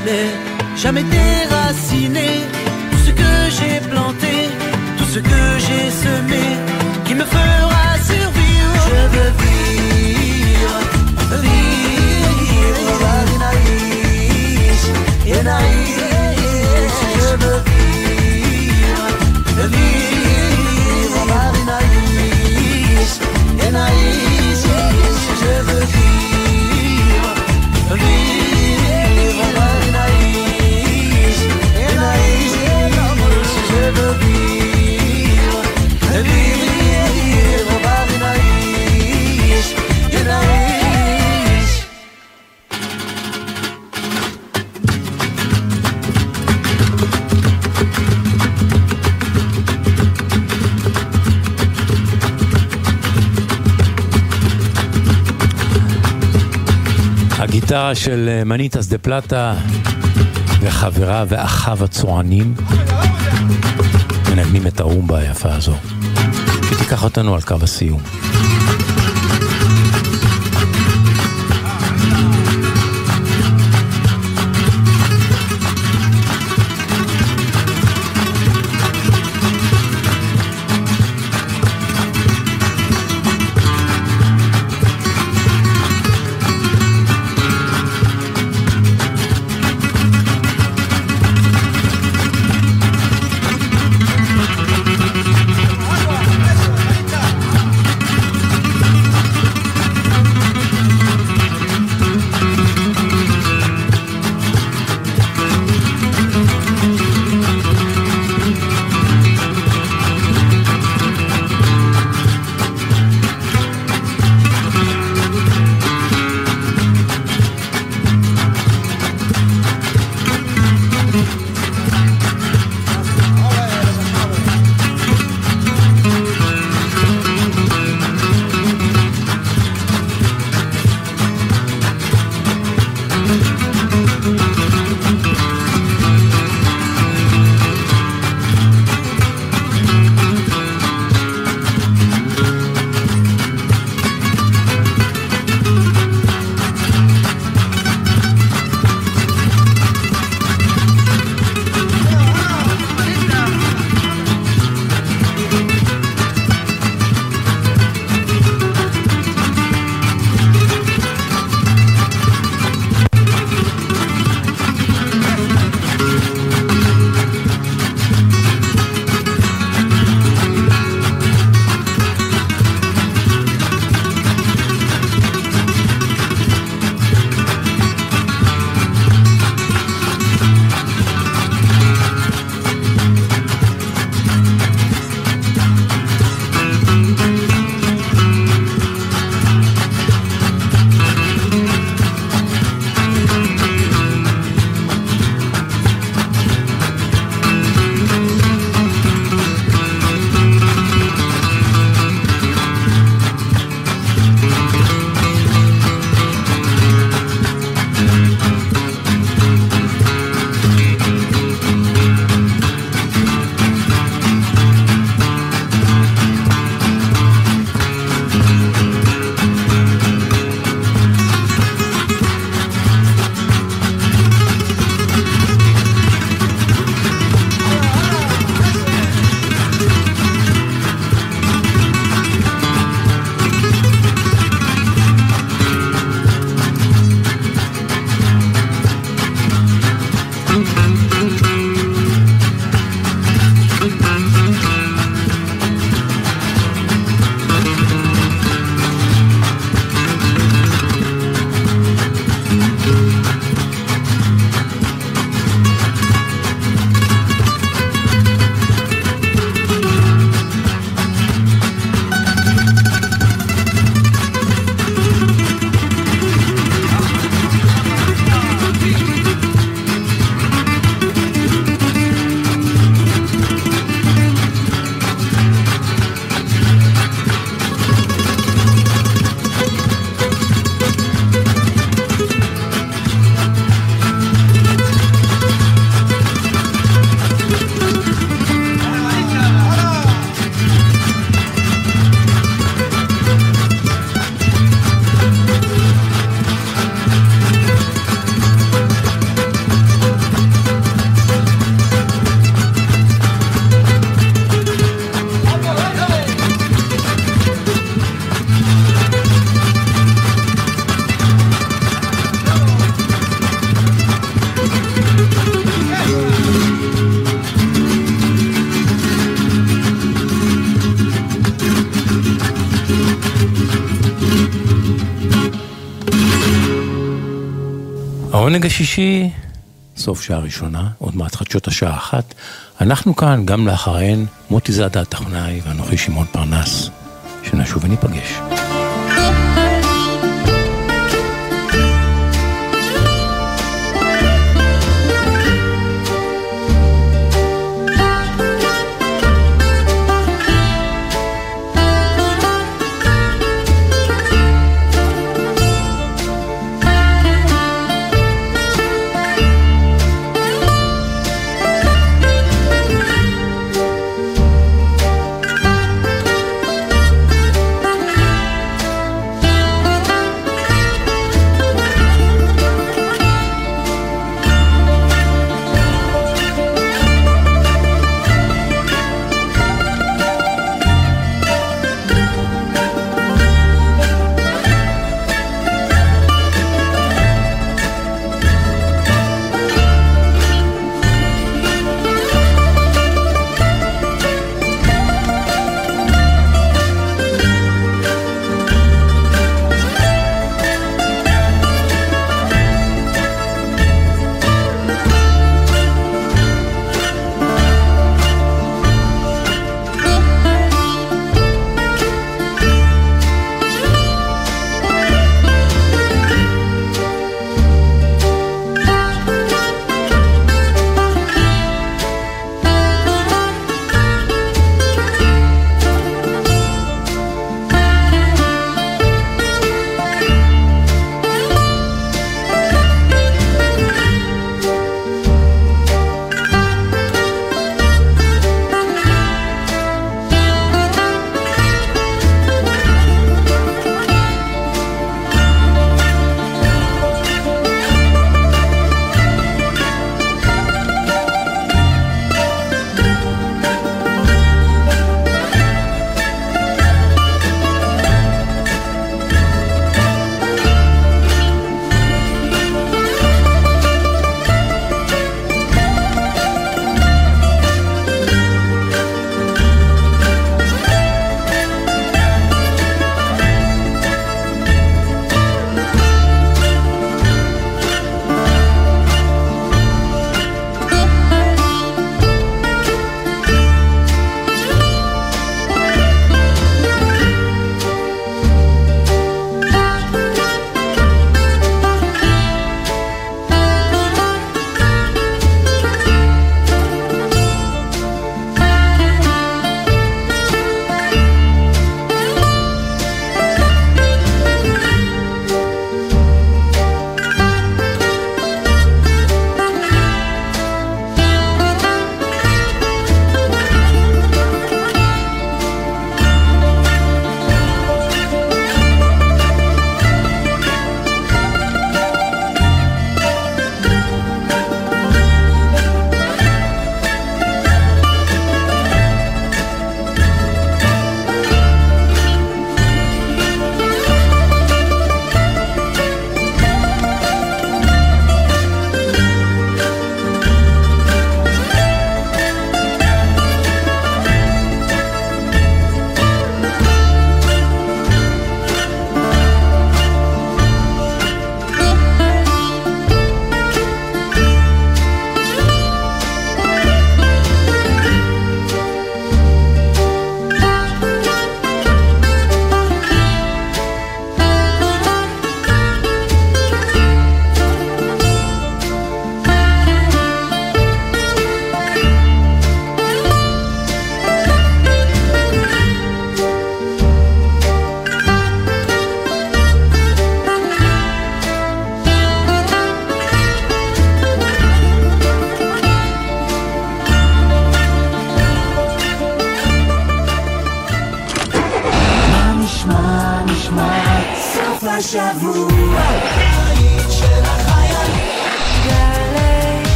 jamais, jamais déraciné tout ce que j'ai planté, tout ce que j'ai semé, qui me fera survivre. Je veux vivre, vivre. Je veux vivre, vivre הגיטרה של אה, מניטס דה פלטה וחברה ואחיו הצוענים מנגנים את הרומבה היפה הזו, שתיקח אותנו על קו הסיום. העונג השישי, סוף שעה ראשונה, עוד מעט חדשות השעה אחת. אנחנו כאן גם לאחריהן, מוטי זאדה הטכנאי ואנוכי שמעון פרנס, שנשוב וניפגש.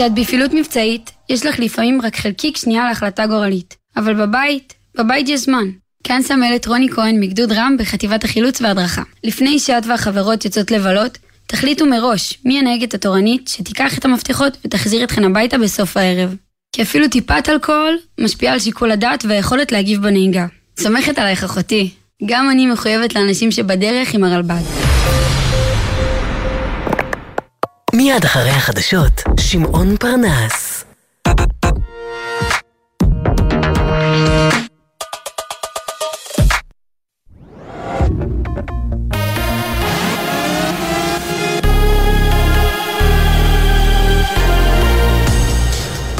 כשאת בפעילות מבצעית, יש לך לפעמים רק חלקיק שנייה להחלטה גורלית. אבל בבית, בבית יש זמן. כאן סמלת רוני כהן מגדוד רם בחטיבת החילוץ וההדרכה. לפני שאת והחברות יוצאות לבלות, תחליטו מראש מי הנהגת התורנית שתיקח את המפתחות ותחזיר אתכן הביתה בסוף הערב. כי אפילו טיפת אלכוהול משפיעה על שיקול הדעת והיכולת להגיב בנהיגה. סומכת עלייך אחותי. גם אני מחויבת לאנשים שבדרך עם הרלב"ד. מיד אחרי החדשות, שמעון פרנס.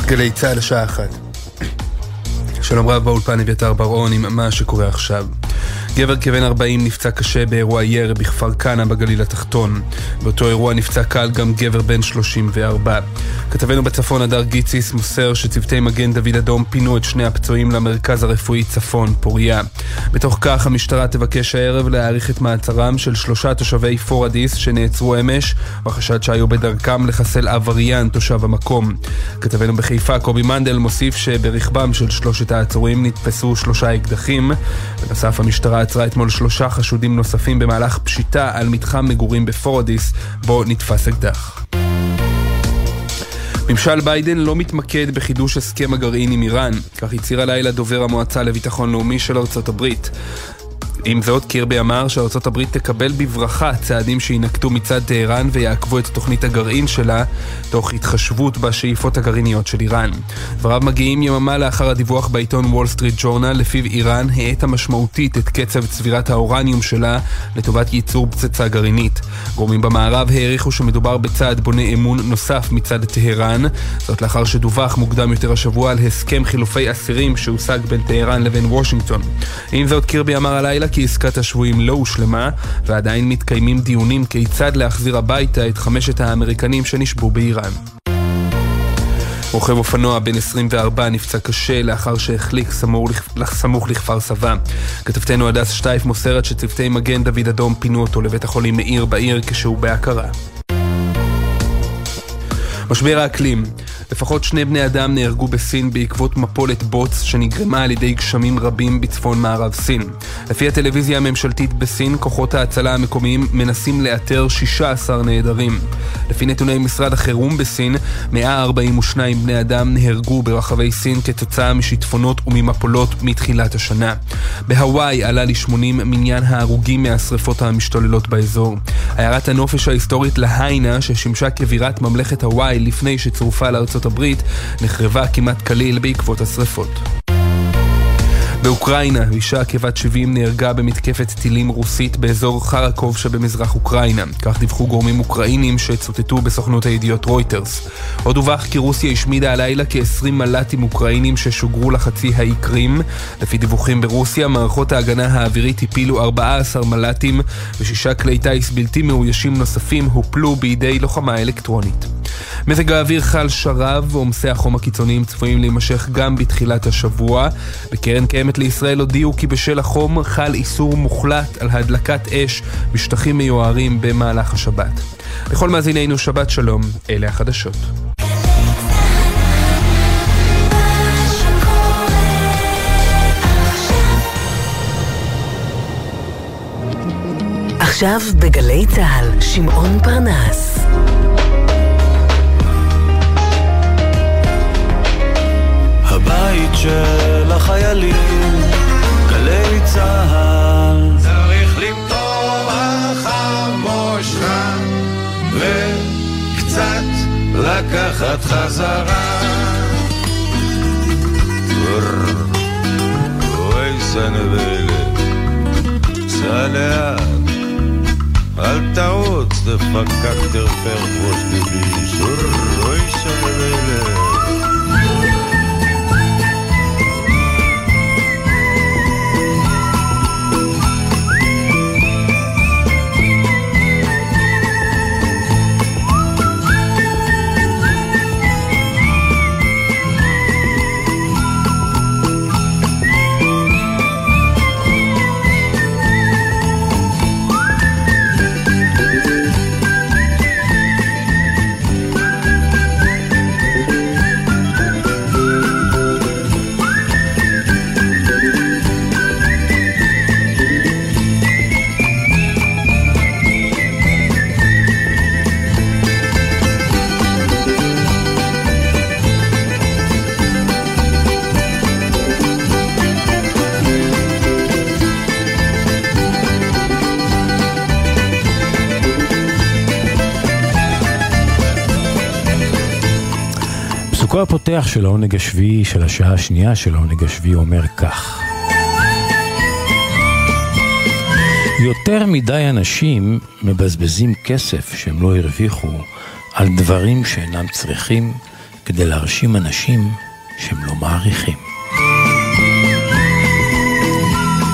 גלי צה"ל לשעה אחת. שלום רב באולפן אביתר בר-און עם מה שקורה עכשיו. גבר כבן 40 נפצע קשה באירוע ירי בכפר כנא בגליל התחתון. באותו אירוע נפצע קל גם גבר בן 34. כתבנו בצפון הדר גיציס מוסר שצוותי מגן דוד אדום פינו את שני הפצועים למרכז הרפואי צפון, פוריה. בתוך כך המשטרה תבקש הערב להאריך את מעצרם של שלושה תושבי פורדיס שנעצרו אמש, בחשד שהיו בדרכם לחסל עבריין תושב המקום. כתבנו בחיפה קובי מנדל מוסיף שברכבם של שלושת העצורים נתפסו שלושה אקדחים. בנוסף המשטרה עצרה אתמול שלושה חשודים נוספים במהלך פשיטה על מתחם מגורים בפורדיס, בו נתפס אקדח. ממשל ביידן לא מתמקד בחידוש הסכם הגרעין עם איראן, כך הצהיר הלילה דובר המועצה לביטחון לאומי של ארצות הברית. עם זאת, קירבי אמר שארצות הברית תקבל בברכה צעדים שיינקטו מצד טהרן ויעכבו את תוכנית הגרעין שלה, תוך התחשבות בשאיפות הגרעיניות של איראן. דבריו מגיעים יממה לאחר הדיווח בעיתון וול סטריט ג'ורנל, לפיו איראן האטה משמעותית את קצב צבירת האורניום שלה לטובת ייצור פצצה גרעינית. גורמים במערב העריכו שמדובר בצעד בונה אמון נוסף מצד טהרן, זאת לאחר שדווח מוקדם יותר השבוע על הסכם חילופי אסירים שהושג בין טהרן לבין וושינגטון. עם זאת, קירבי אמר הלילה כי עסקת השבויים לא הושלמה, ועדיין מתקיימים דיונים כיצד להחזיר הביתה את חמשת האמריקנים שנשבו באיראן. רוכב אופנוע בן 24 נפצע קשה לאחר שהחליק סמוך, סמוך לכפר סבא. כתבתנו הדס שטייף מוסרת שצוותי מגן דוד אדום פינו אותו לבית החולים מאיר בעיר כשהוא בהכרה. משבר האקלים לפחות שני בני אדם נהרגו בסין בעקבות מפולת בוץ שנגרמה על ידי גשמים רבים בצפון מערב סין. לפי הטלוויזיה הממשלתית בסין, כוחות ההצלה המקומיים מנסים לאתר 16 נעדרים. לפי נתוני משרד החירום בסין, 142 בני אדם נהרגו ברחבי סין כתוצאה משיטפונות וממפולות מתחילת השנה. בהוואי עלה ל-80 מניין ההרוגים מהשרפות המשתוללות באזור. עיירת הנופש ההיסטורית להיינה, ששימשה כבירת ממלכת הוואי לפני שצורפה לארצות הברית, נחרבה כמעט כליל בעקבות השרפות. באוקראינה, אישה כבת 70 נהרגה במתקפת טילים רוסית באזור חרקוב שבמזרח אוקראינה. כך דיווחו גורמים אוקראינים שצוטטו בסוכנות הידיעות רויטרס. עוד דווח כי רוסיה השמידה הלילה כ-20 מל"טים אוקראינים ששוגרו לחצי האי קרים. לפי דיווחים ברוסיה, מערכות ההגנה האווירית הפילו 14 מל"טים ושישה כלי טיס בלתי מאוישים נוספים הופלו בידי לוחמה אלקטרונית. מזג האוויר חל שרב ועומסי החום הקיצוניים צפויים להימשך גם בתחילת השבוע. בקרן קיימת לישראל הודיעו כי בשל החום חל איסור מוחלט על הדלקת אש בשטחים מיוערים במהלך השבת. לכל מאזינינו שבת שלום, אלה החדשות. עכשיו בגלי צה"ל, שמעון פרנס. של החיילים, גלי צה"ל. צריך למטור החמושך וקצת לקחת חזרה. אוי סנבלת, סע אל תעוץ, דפקק תרפר ראש אוי סנבלת. חלקו הפותח של העונג השביעי של השעה השנייה של העונג השביעי אומר כך: יותר מדי אנשים מבזבזים כסף שהם לא הרוויחו על דברים שאינם צריכים כדי להרשים אנשים שהם לא מעריכים.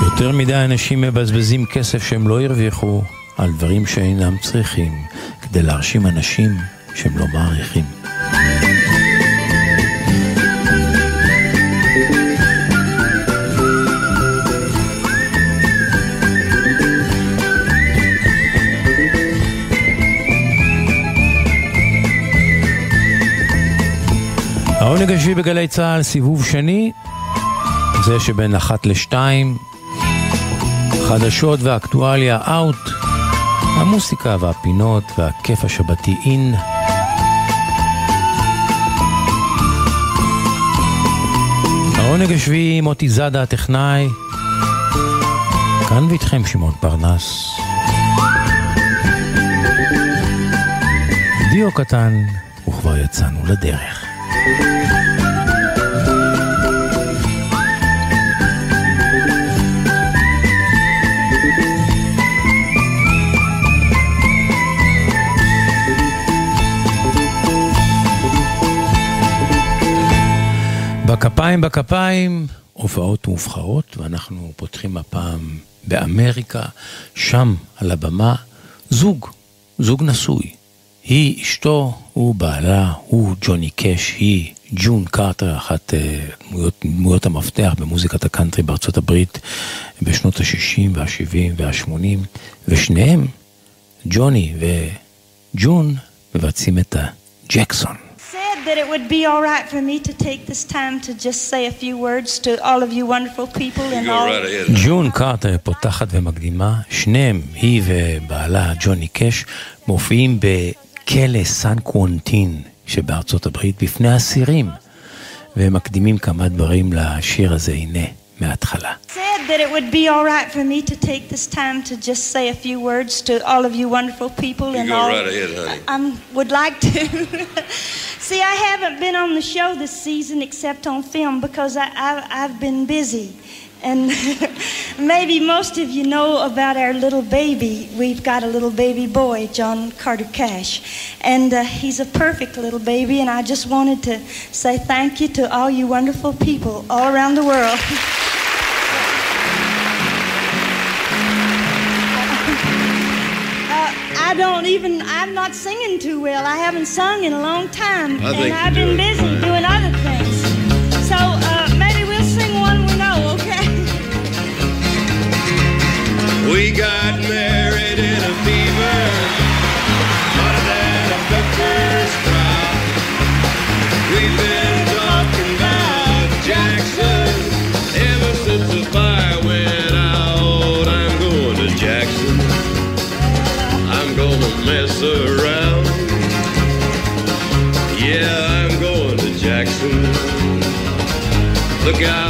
יותר מדי אנשים מבזבזים כסף שהם לא הרוויחו על דברים שאינם צריכים כדי להרשים אנשים שהם לא מעריכים. העונג השביעי בגלי צה"ל, סיבוב שני, זה שבין אחת לשתיים, חדשות ואקטואליה אאוט, המוסיקה והפינות והכיף השבתי אין. העונג השביעי, מוטי זאדה הטכנאי, כאן ואיתכם שמעון פרנס. דיו קטן, וכבר יצאנו לדרך. בכפיים בכפיים, הופעות מובחרות, ואנחנו פותחים הפעם באמריקה, שם על הבמה, זוג, זוג נשוי. היא אשתו, הוא בעלה, הוא ג'וני קאש, היא ג'ון קארטר, אחת uh, דמויות, דמויות המפתח במוזיקת הקאנטרי בארצות הברית בשנות ה-60 וה-70 וה-80, ושניהם, ג'וני וג'ון, מבצעים את הג'קסון. that it would be all right for me to take this time to just say a few words to all of you wonderful people and all... ג'ון קארטר פותחת ומקדימה, שניהם, היא ובעלה ג'וני קאש, מופיעים בכלא סן קוונטין שבארצות הברית בפני אסירים, והם מקדימים כמה דברים לשיר הזה, הנה, מההתחלה. that it would be all right for me to take this time to just say a few words to all of you wonderful people you and go all. right ahead, honey. I um, would like to. See, I haven't been on the show this season except on film because I, I, I've been busy. And maybe most of you know about our little baby. We've got a little baby boy, John Carter Cash. And uh, he's a perfect little baby, and I just wanted to say thank you to all you wonderful people all around the world. I don't even, I'm not singing too well. I haven't sung in a long time. I and I've been busy We got married in a fever, hotter than a pepper's crowd. We've been talking about Jackson ever since the fire went out. I'm going to Jackson. I'm gonna mess around. Yeah, I'm going to Jackson. Look out,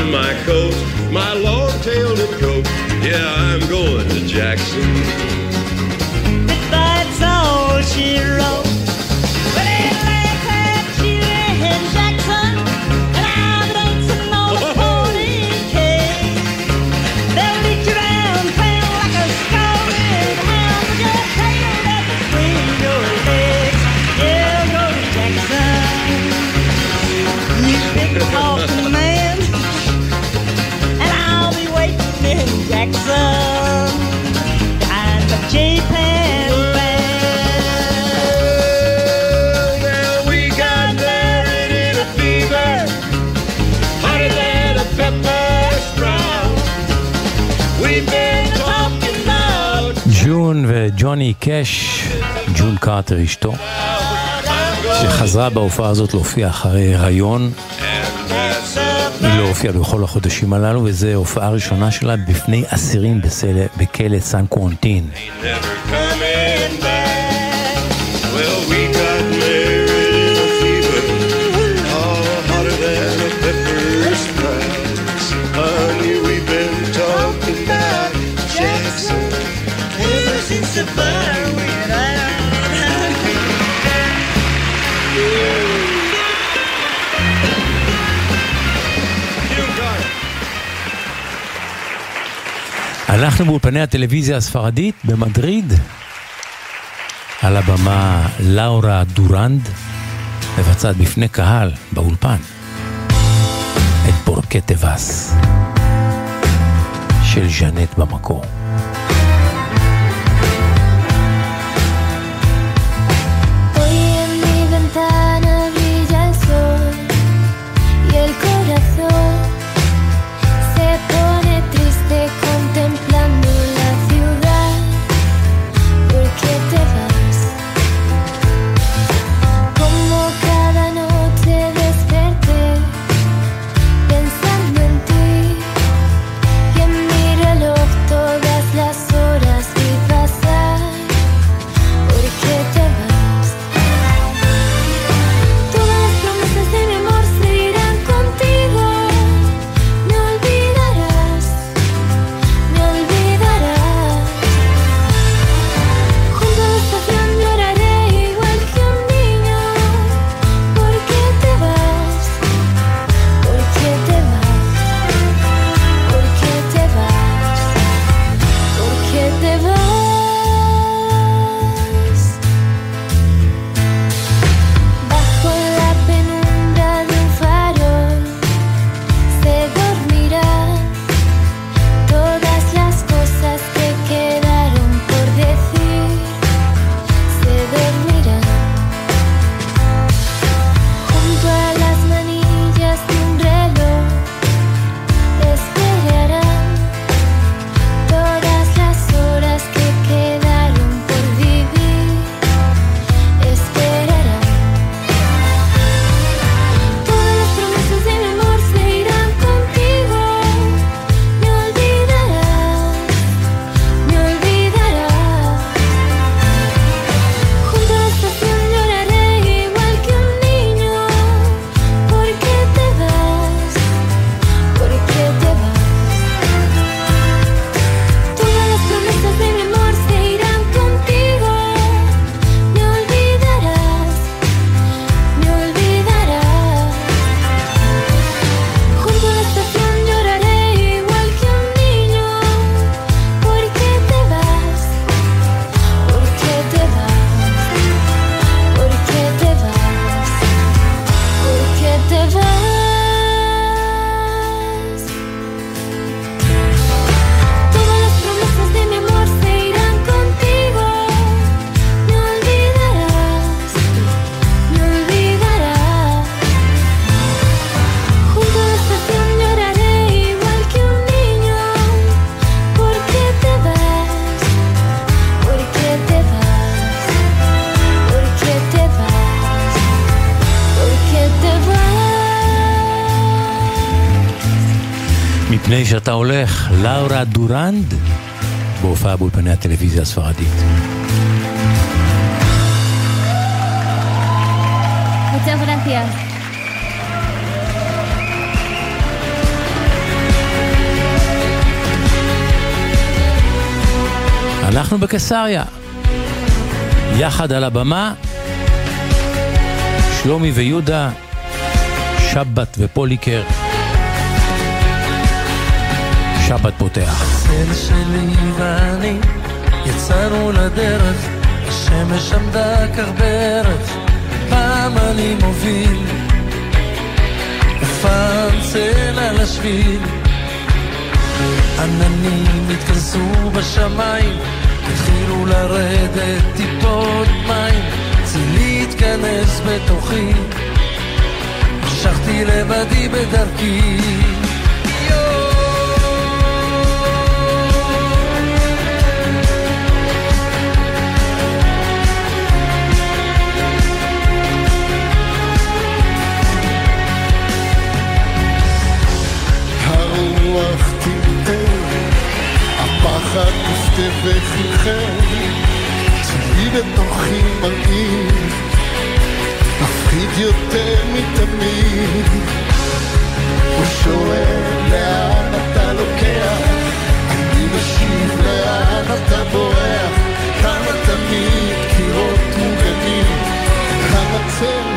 of my coat, my long-tailed coat. Yeah, I'm going to Jackson. ג'וני קאש, ג'ון קארטר אשתו, שחזרה בהופעה הזאת להופיע אחרי הריון. היא לא הופיעה בכל החודשים הללו, וזו הופעה ראשונה שלה בפני אסירים בכלא סן קוונטין. אנחנו באולפני הטלוויזיה הספרדית במדריד. על הבמה לאורה דורנד מבצעת בפני קהל באולפן את פורקטה וס של ז'נט במקור. אתה הולך, לאורה דורנד, בהופעה באולפני הטלוויזיה הספרדית. אנחנו בקיסריה. יחד על הבמה, שלומי ויהודה, שבת ופוליקר. שבת פותח. הצל שלי ואני יצאנו לדרך, השמש עמדה כך בערך, פעם אני מוביל, ופעם צל על השביל. עננים התכנסו בשמיים, התחילו לרדת טיפות מים, צילי התכנס בתוכי, המשכתי לבדי בדרכי. כתבך איתכם, צבי בתוכי מרעיב, מפחיד יותר מתמיד. הוא שואל לאן אתה לוקח, אני משיב לאן אתה בורח, כמה תמיד קירות מוגנים, כמה צל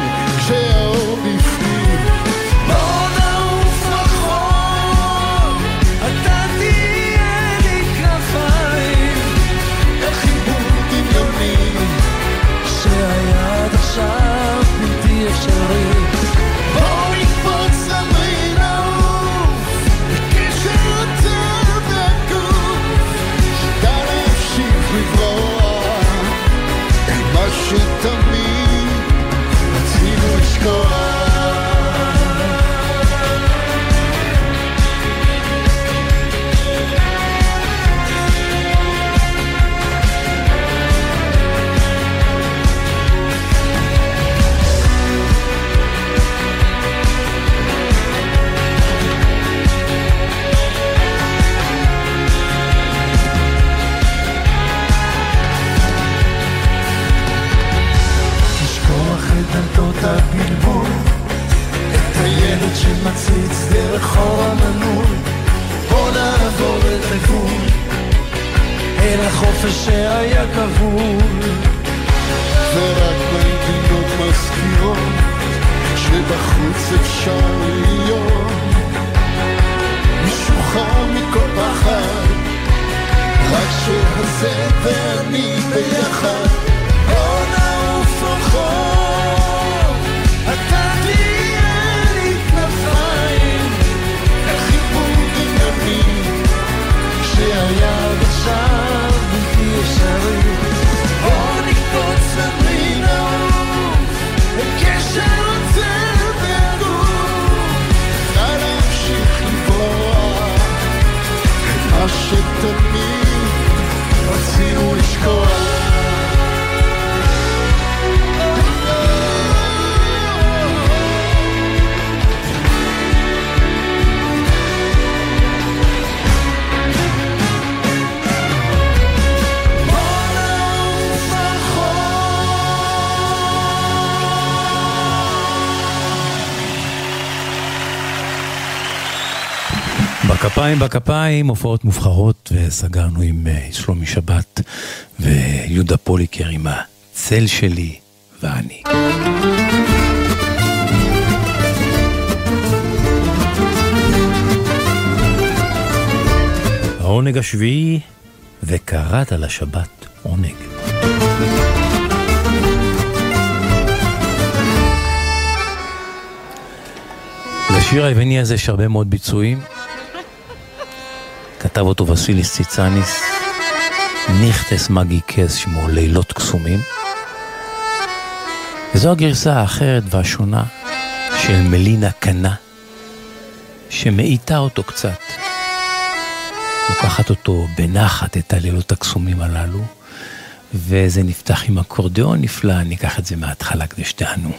שמציץ דרך אור המנעול. בוא נעבור את הגבול, אל החופש שהיה כבול. ורק מנגינות מזכירות, שבחוץ אפשר להיות משוחרר מכל פחד, רק שהזה ואני ביחד. בוא נעוף רחוק, את מה שתמיד רצינו לשכוח. בכפיים בכפיים, הופעות מובחרות, וסגרנו עם אה, שלומי שבת ויהודה פוליקר עם הצל שלי ואני. העונג השביעי, וקראת לשבת עונג. לשיר היווני הזה יש הרבה מאוד ביצועים. כתב אותו וסיליס ציצניס, ניכטס מגי קס שמו לילות קסומים. וזו הגרסה האחרת והשונה של מלינה קנה, שמאיטה אותו קצת. לוקחת אותו בנחת, את הלילות הקסומים הללו, וזה נפתח עם אקורדיאון נפלא, ניקח את זה מההתחלה כדי שתענו.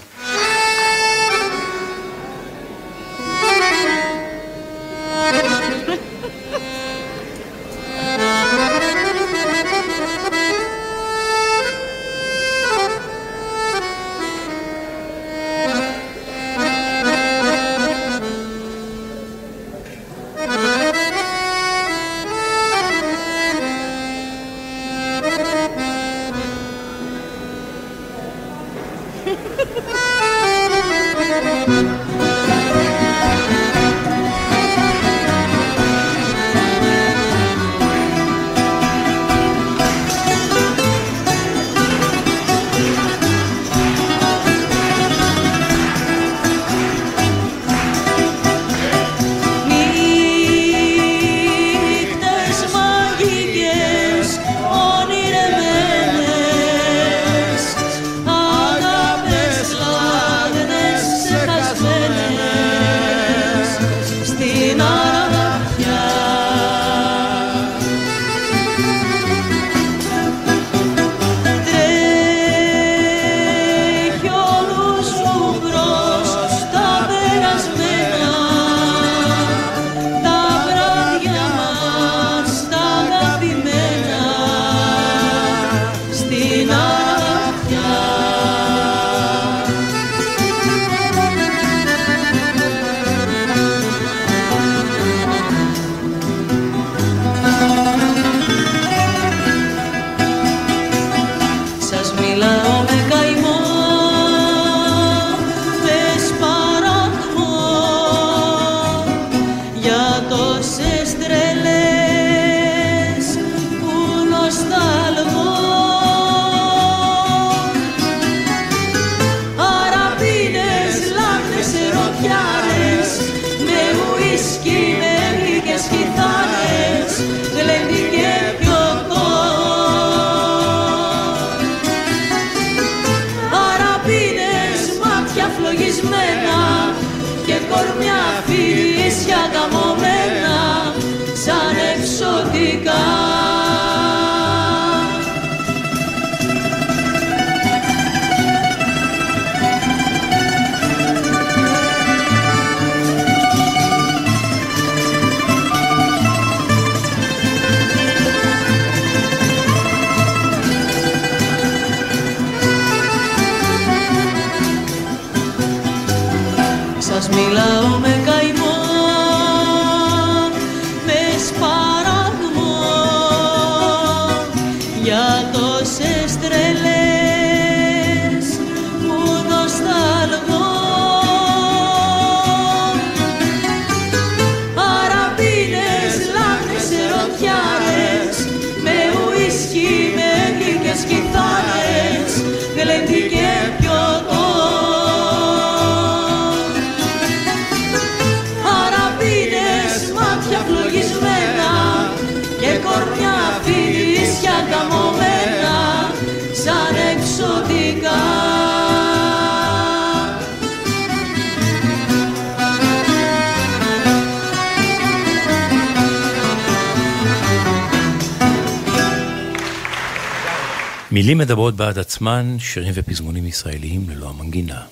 מילים מדברות בעד עצמן, שירים ופזמונים ישראליים ללא המנגינה.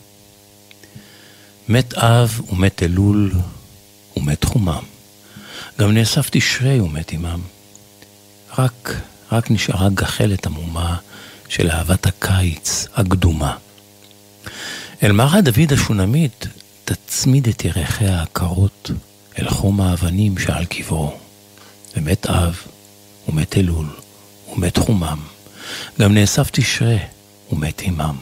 מת אב ומת אלול ומת חומם. גם נאסף תשרי ומת עמם. רק, רק נשארה גחלת עמומה של אהבת הקיץ הקדומה. אל מרה דוד השונמית תצמיד את ירחיה הקרות אל חום האבנים שעל קברו. ומת אב ומת אלול ומת חומם. גם נאסף תשרה ומת עמם.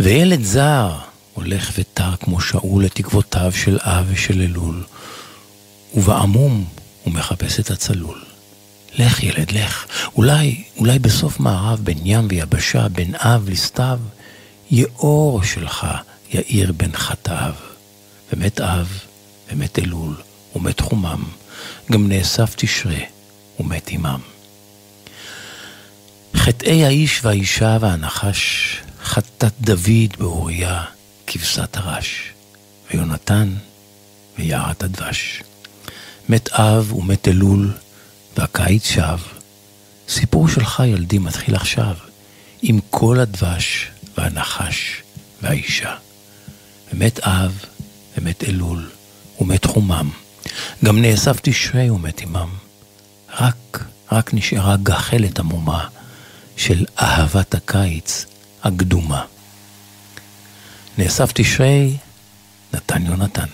וילד זר הולך ותר כמו שאול לתקוותיו של אב ושל אלול, ובעמום הוא מחפש את הצלול. לך ילד, לך. אולי, אולי בסוף מערב בין ים ויבשה, בין אב לסתיו, יאור שלך יאיר בין חטאיו. ומת אב, ומת אלול, ומת חומם, גם נאסף תשרה, ומת עמם. חטאי האיש והאישה והנחש, חטאת דוד באוריה, כבשת הרש, ויונתן ויערת הדבש. מת אב ומת אלול, והקיץ שב. סיפור שלך, ילדי, מתחיל עכשיו, עם כל הדבש והנחש והאישה. ומת אב ומת אלול ומת חומם, גם נאסף תשרי ומת עמם. רק, רק נשארה גחלת עמומה של אהבת הקיץ הקדומה. נאסף תשרי, נתן יונתן.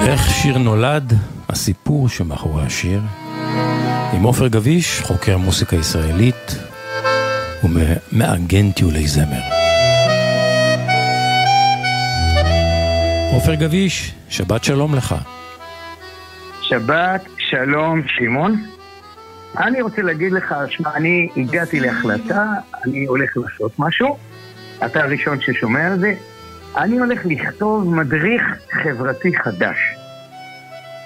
איך שיר נולד, הסיפור שמאחורי השיר, עם עופר גביש, חוקר מוסיקה ישראלית ומארגן טיולי זמר. עופר גביש, שבת שלום לך. שבת שלום שמעון. אני רוצה להגיד לך, שמע, אני הגעתי להחלטה, אני הולך לעשות משהו. אתה הראשון ששומע על זה. אני הולך לכתוב מדריך חברתי חדש.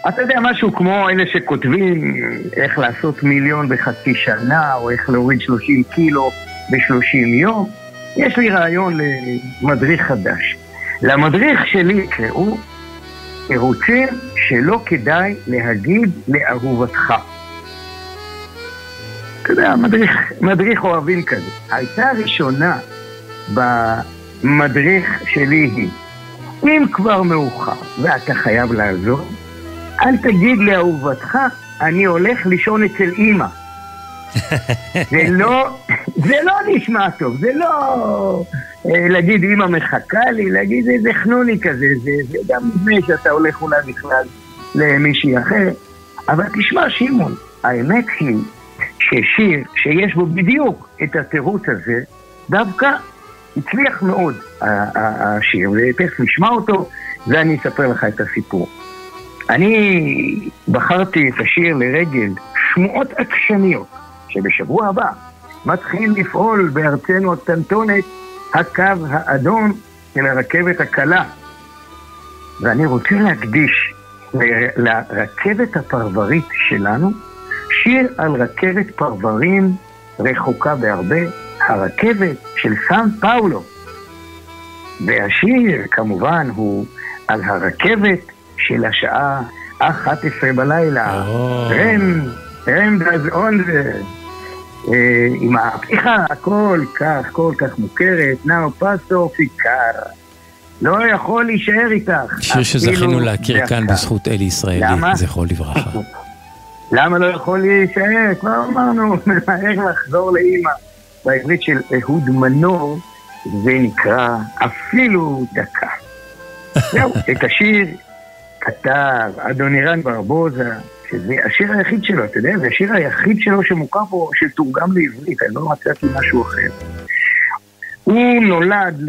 אתה יודע, משהו כמו אלה שכותבים איך לעשות מיליון בחצי שנה, או איך להוריד 30 קילו ב-30 יום. יש לי רעיון למדריך חדש. למדריך שלי יקראו תירוצים שלא כדאי להגיד לאהובתך. אתה יודע, מדריך, מדריך אוהבים כזה. הייתה ראשונה במדריך שלי היא, אם כבר מאוחר ואתה חייב לעזוב, אל תגיד לאהובתך, אני הולך לישון אצל אימא. זה לא, זה לא נשמע טוב, זה לא אה, להגיד אימא מחכה לי, להגיד איזה חנוני כזה, זה, זה גם לפני שאתה הולך אולי בכלל למישהי אחר. אבל תשמע, שמעון, האמת היא ששיר שיש בו בדיוק את התירוץ הזה, דווקא הצליח מאוד השיר, ותכף נשמע אותו ואני אספר לך את הסיפור. אני בחרתי את השיר לרגל שמועות עקשניות, שבשבוע הבא מתחיל לפעול בארצנו הקטנטונת הקו האדום של הרכבת הקלה. ואני רוצה להקדיש לרכבת הפרברית שלנו שיר על רכבת פרברים רחוקה בהרבה, הרכבת של סן פאולו. והשיר כמובן הוא על הרכבת של השעה 11 בלילה. רם, רם דאז אונדר. אה, עם הפתיחה הכל כך, כל כך מוכרת, נאו פסו פיקר. לא יכול להישאר איתך. שיר שזכינו אפילו להכיר כאן. בזכות אלי ישראלי? זכרו לברכה. למה לא יכול להישאר? כבר אמרנו, איך לחזור לאימא. בעברית של אהוד מנור זה נקרא אפילו דקה. זהו, את השיר כתב אדונירן ברבוזה, שזה השיר היחיד שלו, אתה יודע, זה השיר היחיד שלו שמוכר פה, שתורגם לעברית, אני לא מצאתי משהו אחר. הוא נולד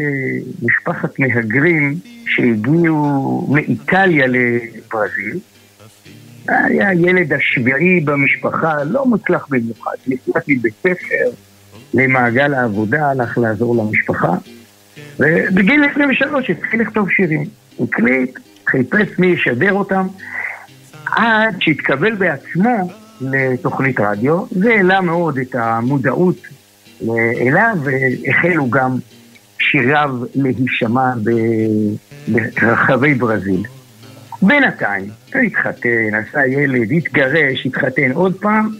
למשפחת מהגרים שהגיעו מאיטליה לברזיל. היה הילד השביעי במשפחה, לא מוצלח במיוחד. נפלט מבית ספר למעגל העבודה, הלך לעזור למשפחה. ובגיל 23 התחיל לכתוב שירים. הקליט, חיפש מי ישדר אותם, עד שהתקבל בעצמו לתוכנית רדיו. זה העלה מאוד את המודעות אליו, והחלו גם שיריו להישמע ברחבי ברזיל. בינתיים, הוא התחתן, עשה ילד, התגרש, התחתן עוד פעם,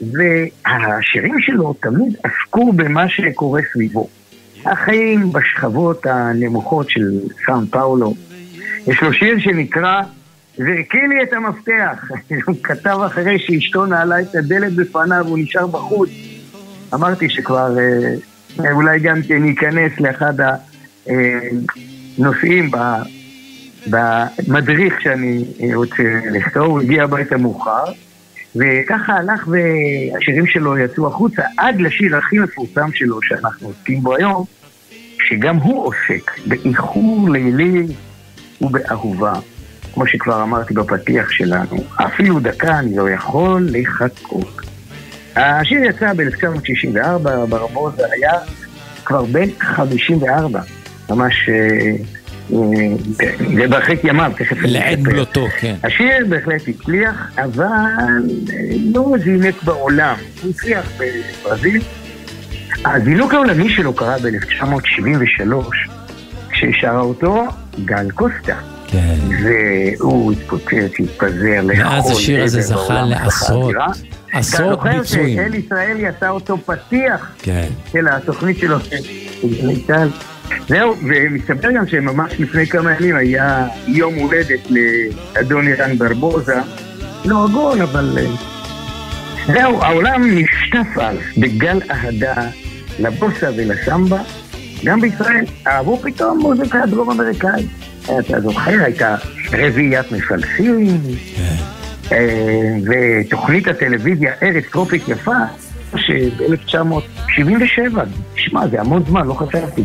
והשירים שלו תמיד עסקו במה שקורה סביבו. החיים בשכבות הנמוכות של סאן פאולו. יש לו שיר שנקרא זרקי לי את המפתח. הוא כתב אחרי שאשתו נעלה את הדלת בפניו, הוא נשאר בחוץ. אמרתי שכבר אה, אולי גם כן ניכנס לאחד הנושאים ב- במדריך שאני אה, רוצה לכתוב, הוא הגיע הביתה מאוחר, וככה הלך והשירים שלו יצאו החוצה עד לשיר הכי מפורסם שלו שאנחנו עוסקים בו היום, שגם הוא עוסק באיחור לילי ובאהובה. כמו שכבר אמרתי בפתיח שלנו, אפילו דקה אני לא יכול לחכות. השיר יצא ב-1964, ברבוזה היה כבר בן 54, ממש... אה, אה, זה בהרחק ימיו, תכף אני לעד אספר. מלותו, כן. השיר בהחלט הצליח, אבל אה, לא זינק בעולם. הוא הצליח בברזיל. הזינוק העולמי שלו קרה ב-1973, כששרה אותו גל קוסטה. כן. והוא התפוצץ, התפזר לכל מאז השיר הזה זכה לעשרות. עשרות אתה זוכר ביצועים. שאל ישראלי עשה אותו פתיח כן. של התוכנית שלו, של גלי צה"ל. זהו, ומסתבר גם שממש לפני כמה ימים היה יום הולדת לאדון אירן ברבוזה. לא עגול, אבל... אה, זהו, העולם נשטף אז בגל אהדה לבוסה ולסמבה. גם בישראל אהבו פתאום מוזיקה דרום אמריקאית. אתה זוכר, הייתה רביעיית מפלסים, אה, ותוכנית הטלוויזיה ארץ טרופית יפה, שב-1977, שמע, זה המון זמן, לא חשבתי,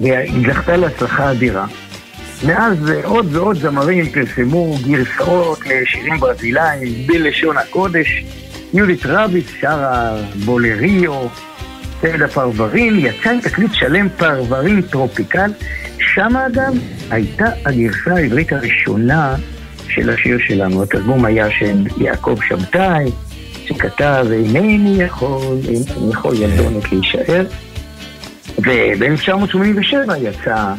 והיא זכתה להצלחה אדירה. מאז אה, עוד ועוד זמרים פרסמו גרסאות לשירים ברזילאיים בלשון הקודש. יהודית רביץ שרה בולריו, צמד הפרברים, יצא עם תקליט שלם פרברים טרופיקל. שם אגב הייתה הגרסה העברית הראשונה של השיר שלנו. התרגום היה של יעקב שבתאי, שכתב אינני יכול, אינני יכול ילדונת להישאר. וב-1987 יצא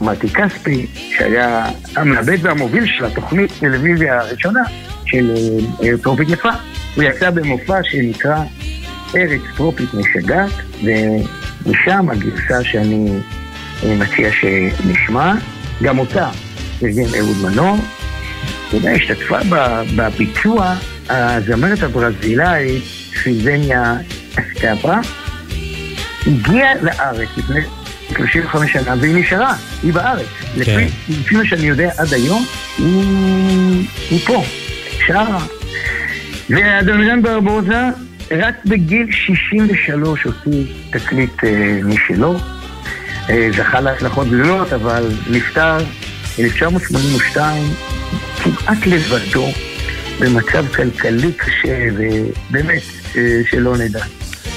מתי כספי, שהיה המעבד והמוביל של התוכנית טלוויזיה הראשונה של אה, טרופית יפה. הוא יצא במופע שנקרא ארץ טרופית משגעת, ומשם הגרסה שאני אה, מציע שנשמע, גם אותה ארגן אהוד מנור. אתה יודע, השתתפה בביצוע הזמרת הברזילאית סילבניה אסטאבה, הגיעה לארץ לפני 35 שנה והיא נשארה, היא בארץ. לפי, לפי מה שאני יודע עד היום, היא, היא פה, שרה. ואדונרן ברבוזה רק בגיל 63 הוציא תקליט אה, משלו. אה, זכה להצלחות גדולות, אבל נפטר ב-1982 כמעט לבדו, במצב כלכלי קשה, ובאמת, אה, שלא נדע.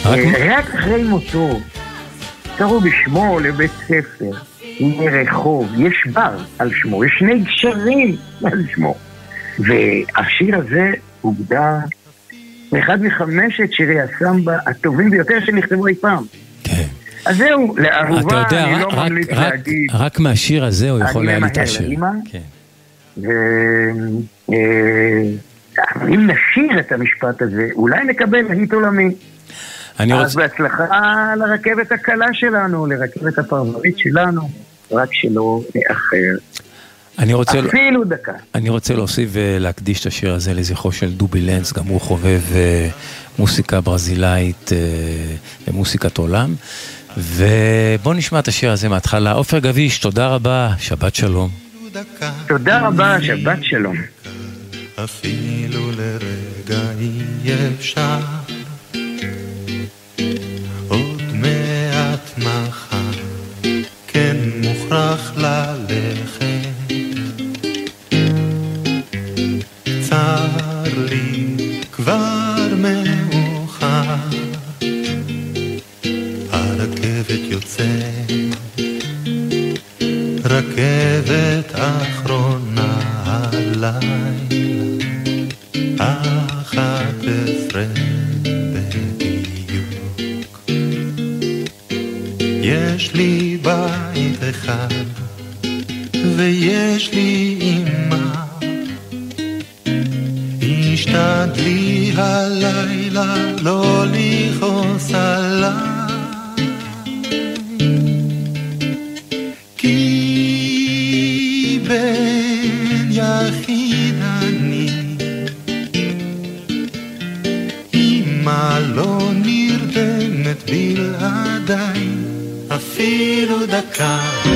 רק- אה, רק אחרי מותו, קראו בשמו לבית ספר, מרחוב, יש בר על שמו, יש שני גשרים על שמו. והשיר הזה הוגדר לאחד מחמשת שירי הסמבה הטובים ביותר שנכתבו אי פעם. אז זהו, לאהובה יודע, אני רק- לא רק- ממליץ רק- להגיד. רק מהשיר הזה הוא יכול היה להתעשר. כן. ו... אה, אם נשיר את המשפט הזה, אולי נקבל להיט עולמי. אני אז רוצה... בהצלחה לרכבת הקלה שלנו, לרכבת הפרברית שלנו, רק שלא נאחר. אני רוצה... אפילו דקה. אני רוצה להוסיף ולהקדיש את השיר הזה לזכרו של דובי לנץ, גם הוא חובב אה, מוסיקה ברזילאית אה, ומוסיקת עולם. ובואו נשמע את השיר הזה מההתחלה. עופר גביש, תודה רבה, שבת שלום. תודה רבה, שבת שלום. אפילו לרגע אי אפשר עוד מעט מחר כן מוכרח ללכת צר לי כבר מאוחר. הרכבת יוצאת, רכבת אחרונה הלילה, אחת עשרה בדיוק. יש לי בית אחד, ויש לי אמא. תשתדלי הלילה לא לכעוס עליי. כי בן יחיד אני אמא לא נרדמת בלעדיי אפילו דקה.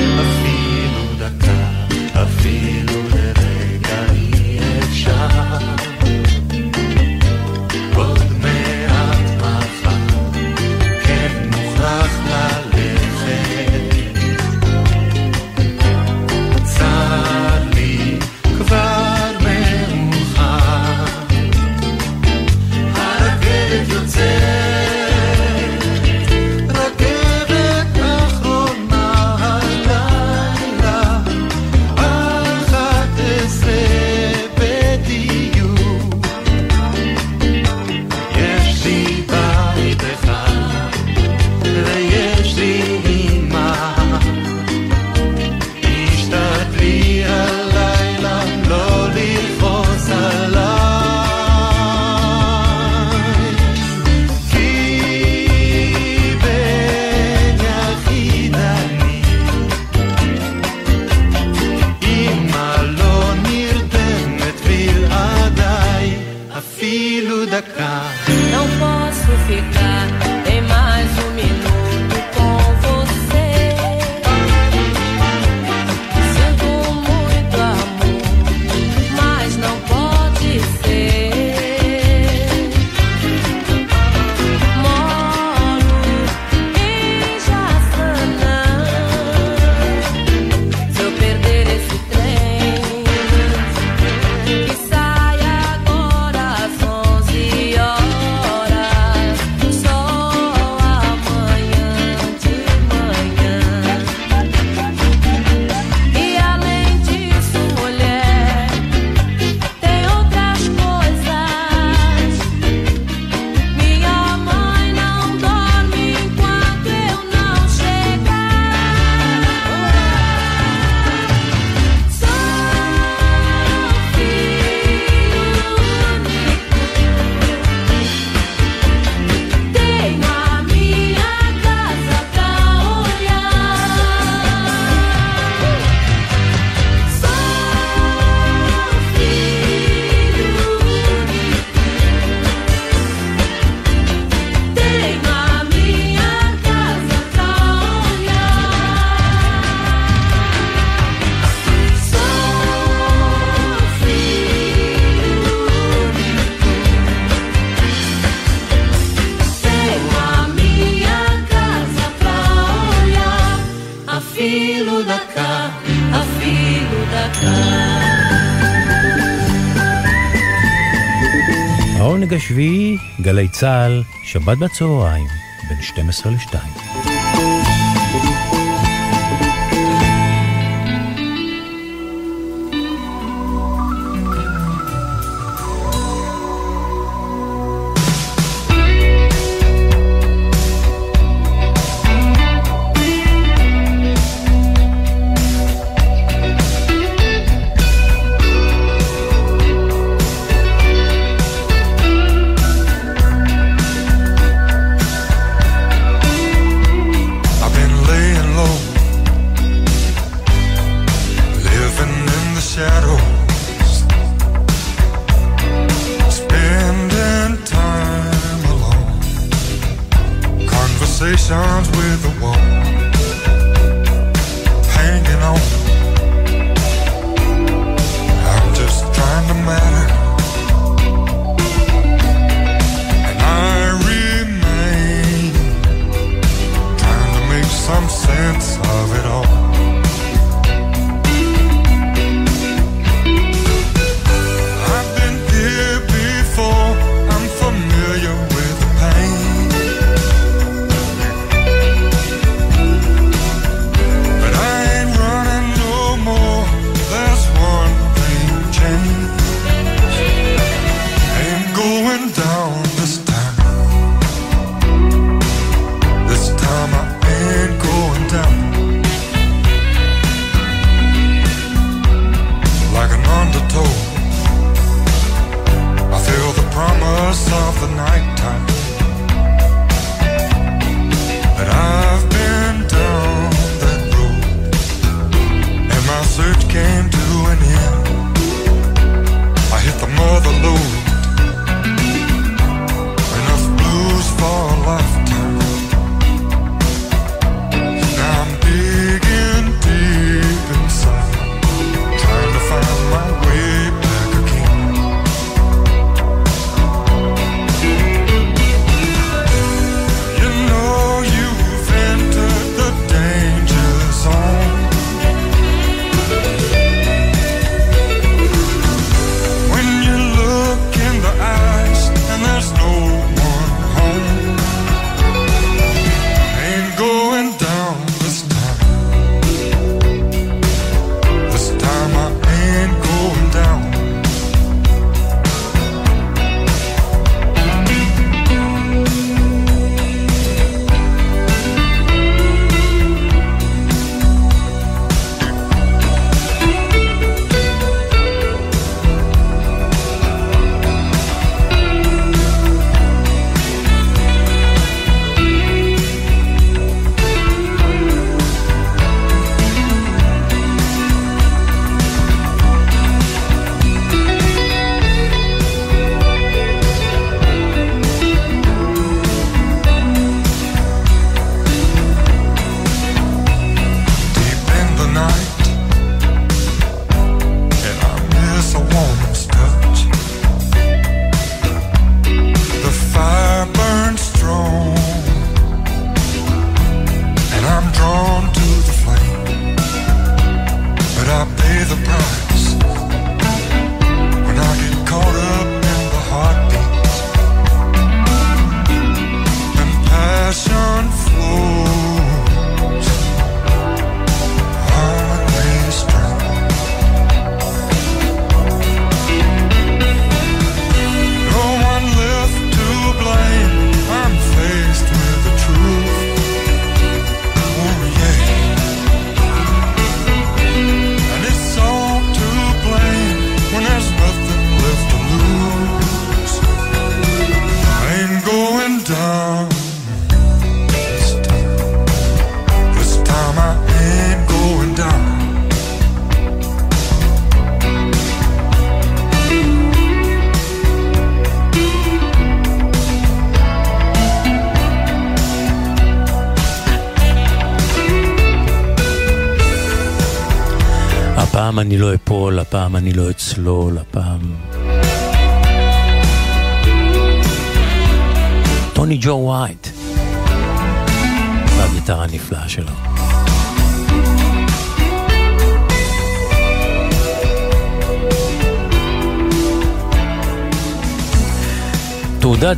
שבת בצהריים, בין 12 ל-2. thank you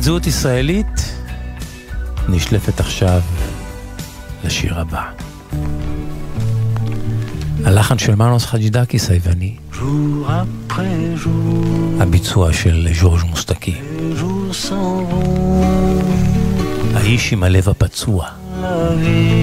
זהות ישראלית נשלפת עכשיו לשיר הבא. הלחן של מנוס חג'ידקיס היווני, הביצוע של ז'ורג' מוסטקי. האיש עם הלב הפצוע. La vie,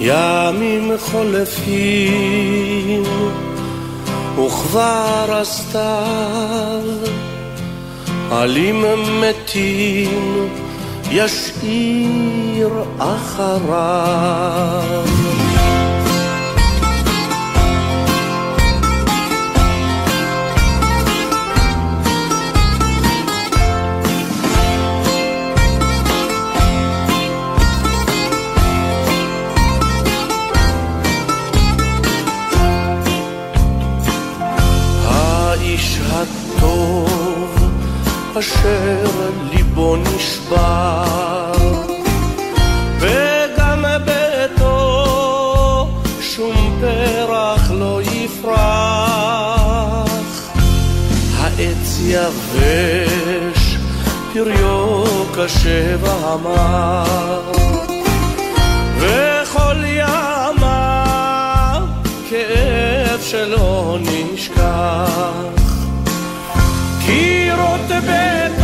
ימים חולפים וכבר הסתיו. עלים מתים ישאיר אחריו אשר ליבו נשבר. וגם ביתו שום פרח לא יפרח. העץ יבש פריו קשה והמר וכל ימיו כאב שלא נשכח קירות ביתו סוגרים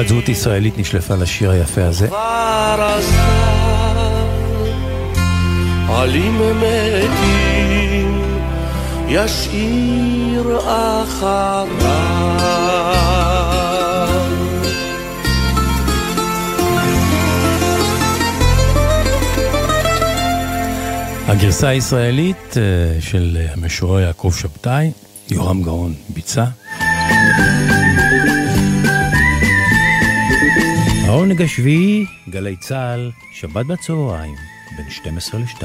תעודת זהות ישראלית נשלפה לשיר היפה הזה. כבר הסתיו עלים מתים ישאיר אחריו הגרסה הישראלית אה, של המשורר יעקב שבתאי, יורם גאון ביצע. העונג השביעי, גלי צה"ל, שבת בצהריים, בין 12 ל-2.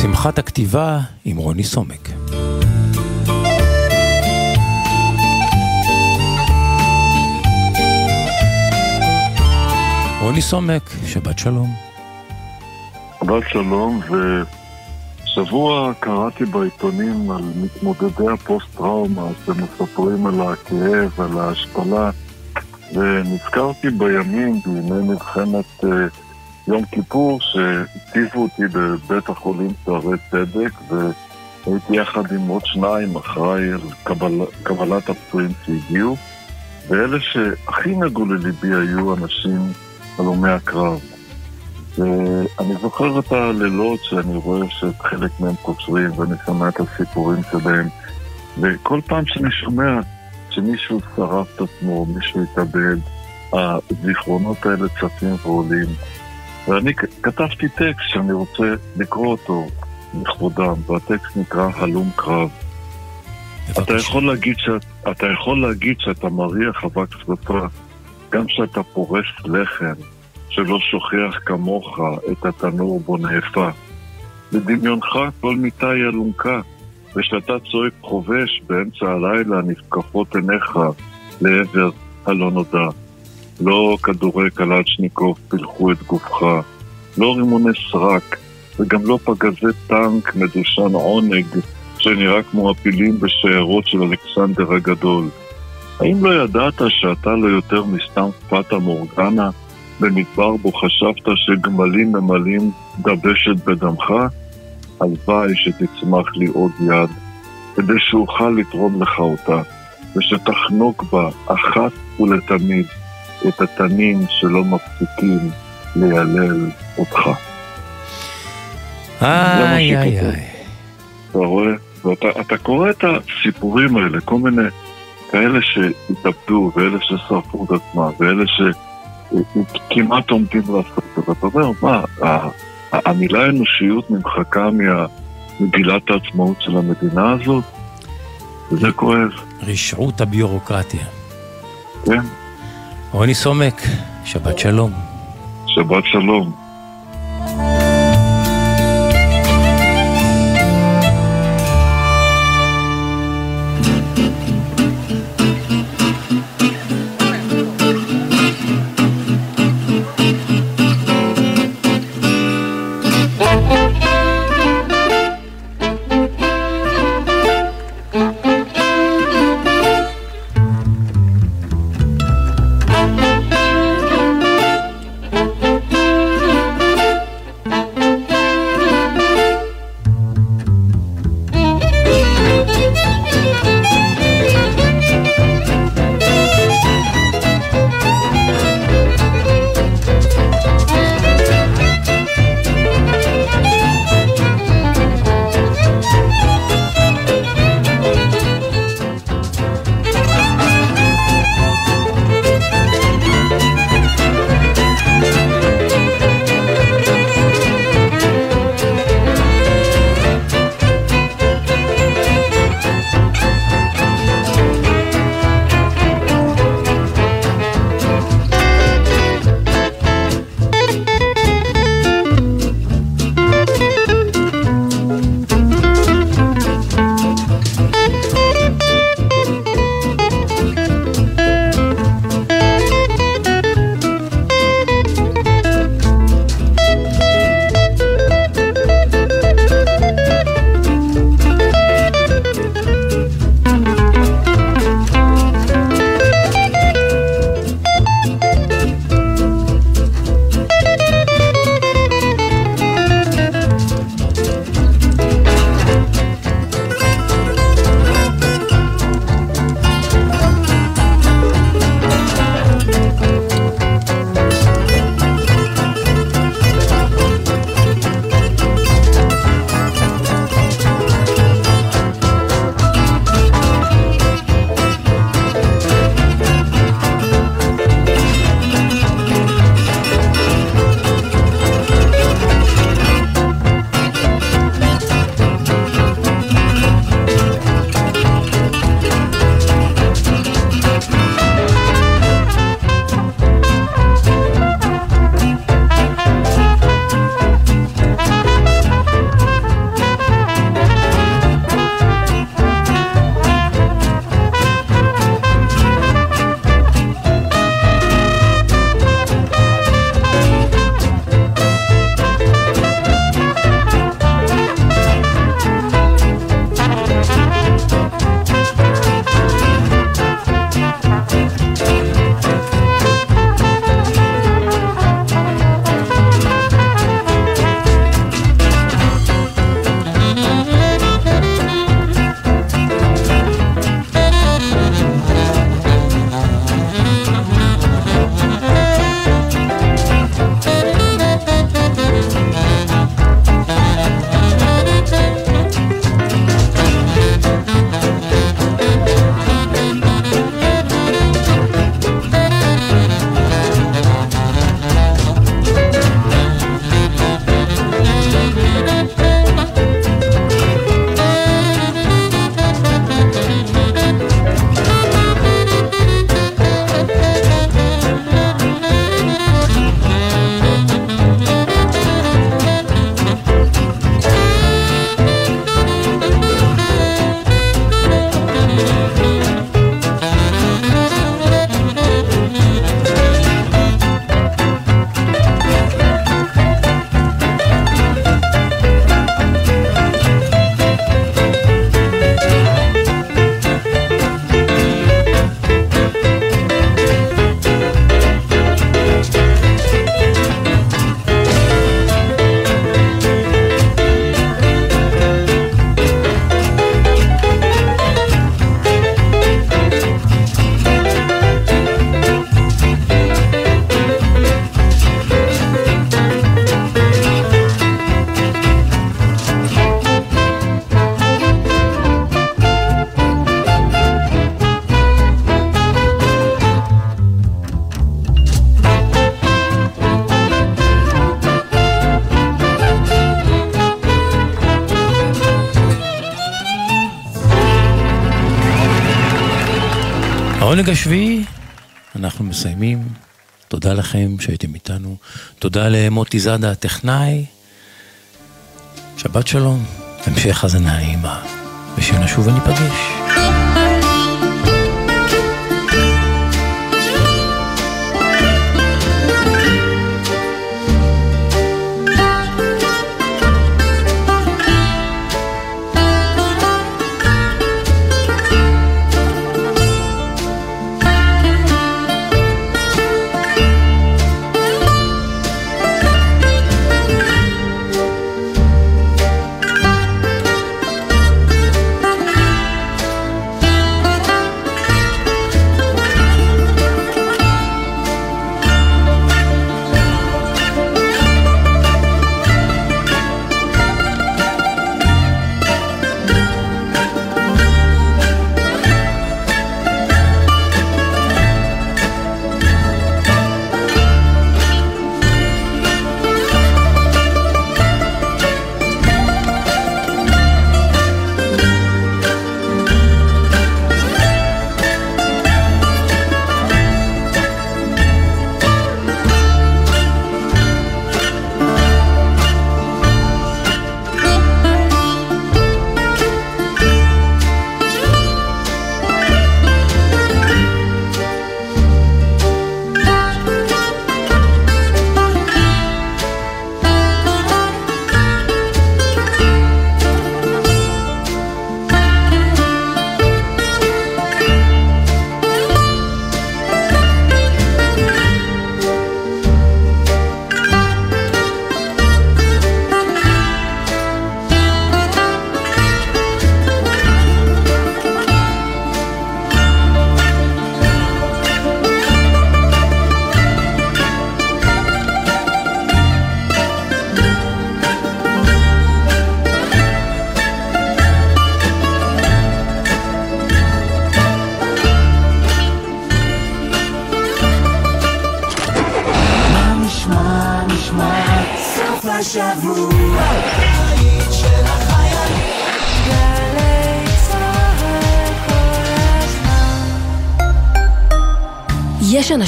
שמחת הכתיבה עם רוני סומק. רוני סומק, שבת שלום. שבת שלום, ושבוע קראתי בעיתונים על מתמודדי הפוסט-טראומה שמספרים על הכאב, על ההשפלה, ונזכרתי בימים, בימי מלחמת אה, יום כיפור שהציבו אותי בבית החולים שערי צדק והייתי יחד עם עוד שניים אחראי על קבל, קבלת הפצועים שהגיעו ואלה שהכי נגעו לליבי היו אנשים הלומי הקרב. ואני זוכר את הלילות שאני רואה שחלק מהם קוצרים ואני שומע את הסיפורים שלהם וכל פעם שאני שומע שמישהו שרף את עצמו, מישהו התאבד, הזיכרונות האלה צפים ועולים. ואני כתבתי טקסט שאני רוצה לקרוא אותו לכבודם, והטקסט נקרא הלום קרב. אתה יכול, להגיד שאת, אתה יכול להגיד שאתה מריח אבק שרפה, גם כשאתה פורס לחם, שלא שוכח כמוך את התנור בו נאפה. בדמיונך כל מיטה היא אלונקה, וכשאתה צועק חובש באמצע הלילה נפקחות עיניך לעבר הלא נודע. לא כדורי קלצ'ניקוב פילחו את גופך, לא רימוני סרק, וגם לא פגזי טנק מדושן עונג שנראה כמו הפילים בשיירות של אלכסנדר הגדול. האם לא ידעת שאתה לא יותר מסתם פטה מורגנה במדבר בו חשבת שגמלים ממלאים דבשת בדמך? הלוואי שתצמח לי עוד יד, כדי שאוכל לתרום לך אותה, ושתחנוק בה אחת ולתמיד את התנים שלא מפסיקים לילל אותך. איי, איי. איי. אתה רואה? ואתה אתה קורא את הסיפורים האלה, כל מיני כאלה שהתאבדו, ואלה ששרפו את עצמם, ואלה שכמעט עומדים לעשות את זה, ואתה אומר, מה, המילה אנושיות נמחקה ממגילת העצמאות של המדינה הזאת? וזה כואב. רשעות הביורוקרטיה. כן, רוני סומק, שבת שלום. שבת שלום. העונג השביעי, אנחנו מסיימים. תודה לכם שהייתם איתנו. תודה למוטי זאדה הטכנאי. שבת שלום, המשך האזנה נעימה, ושנשוב וניפגש.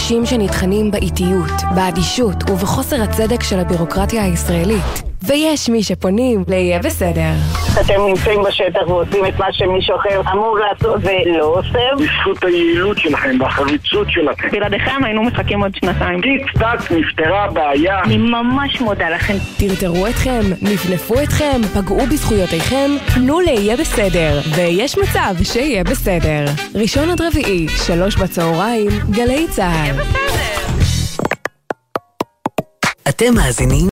אנשים שנטחנים באיטיות, באדישות ובחוסר הצדק של הבירוקרטיה הישראלית. ויש מי שפונים ל"יהיה בסדר". אתם נמצאים בשטח ועושים את מה שמישהו אחר אמור לעשות ולא עושה. בזכות היעילות שלכם והחריצות שלכם. בלעדיכם היינו מחכים עוד שנתיים. טיק טק נפתרה הבעיה. אני ממש מודה לכם. טרטרו אתכם, נפנפו אתכם, פגעו בזכויותיכם, פנו ל"יהיה בסדר", ויש מצב שיהיה בסדר. ראשון עד רביעי, שלוש בצהריים, גלי צה"ל. אתם מאזינים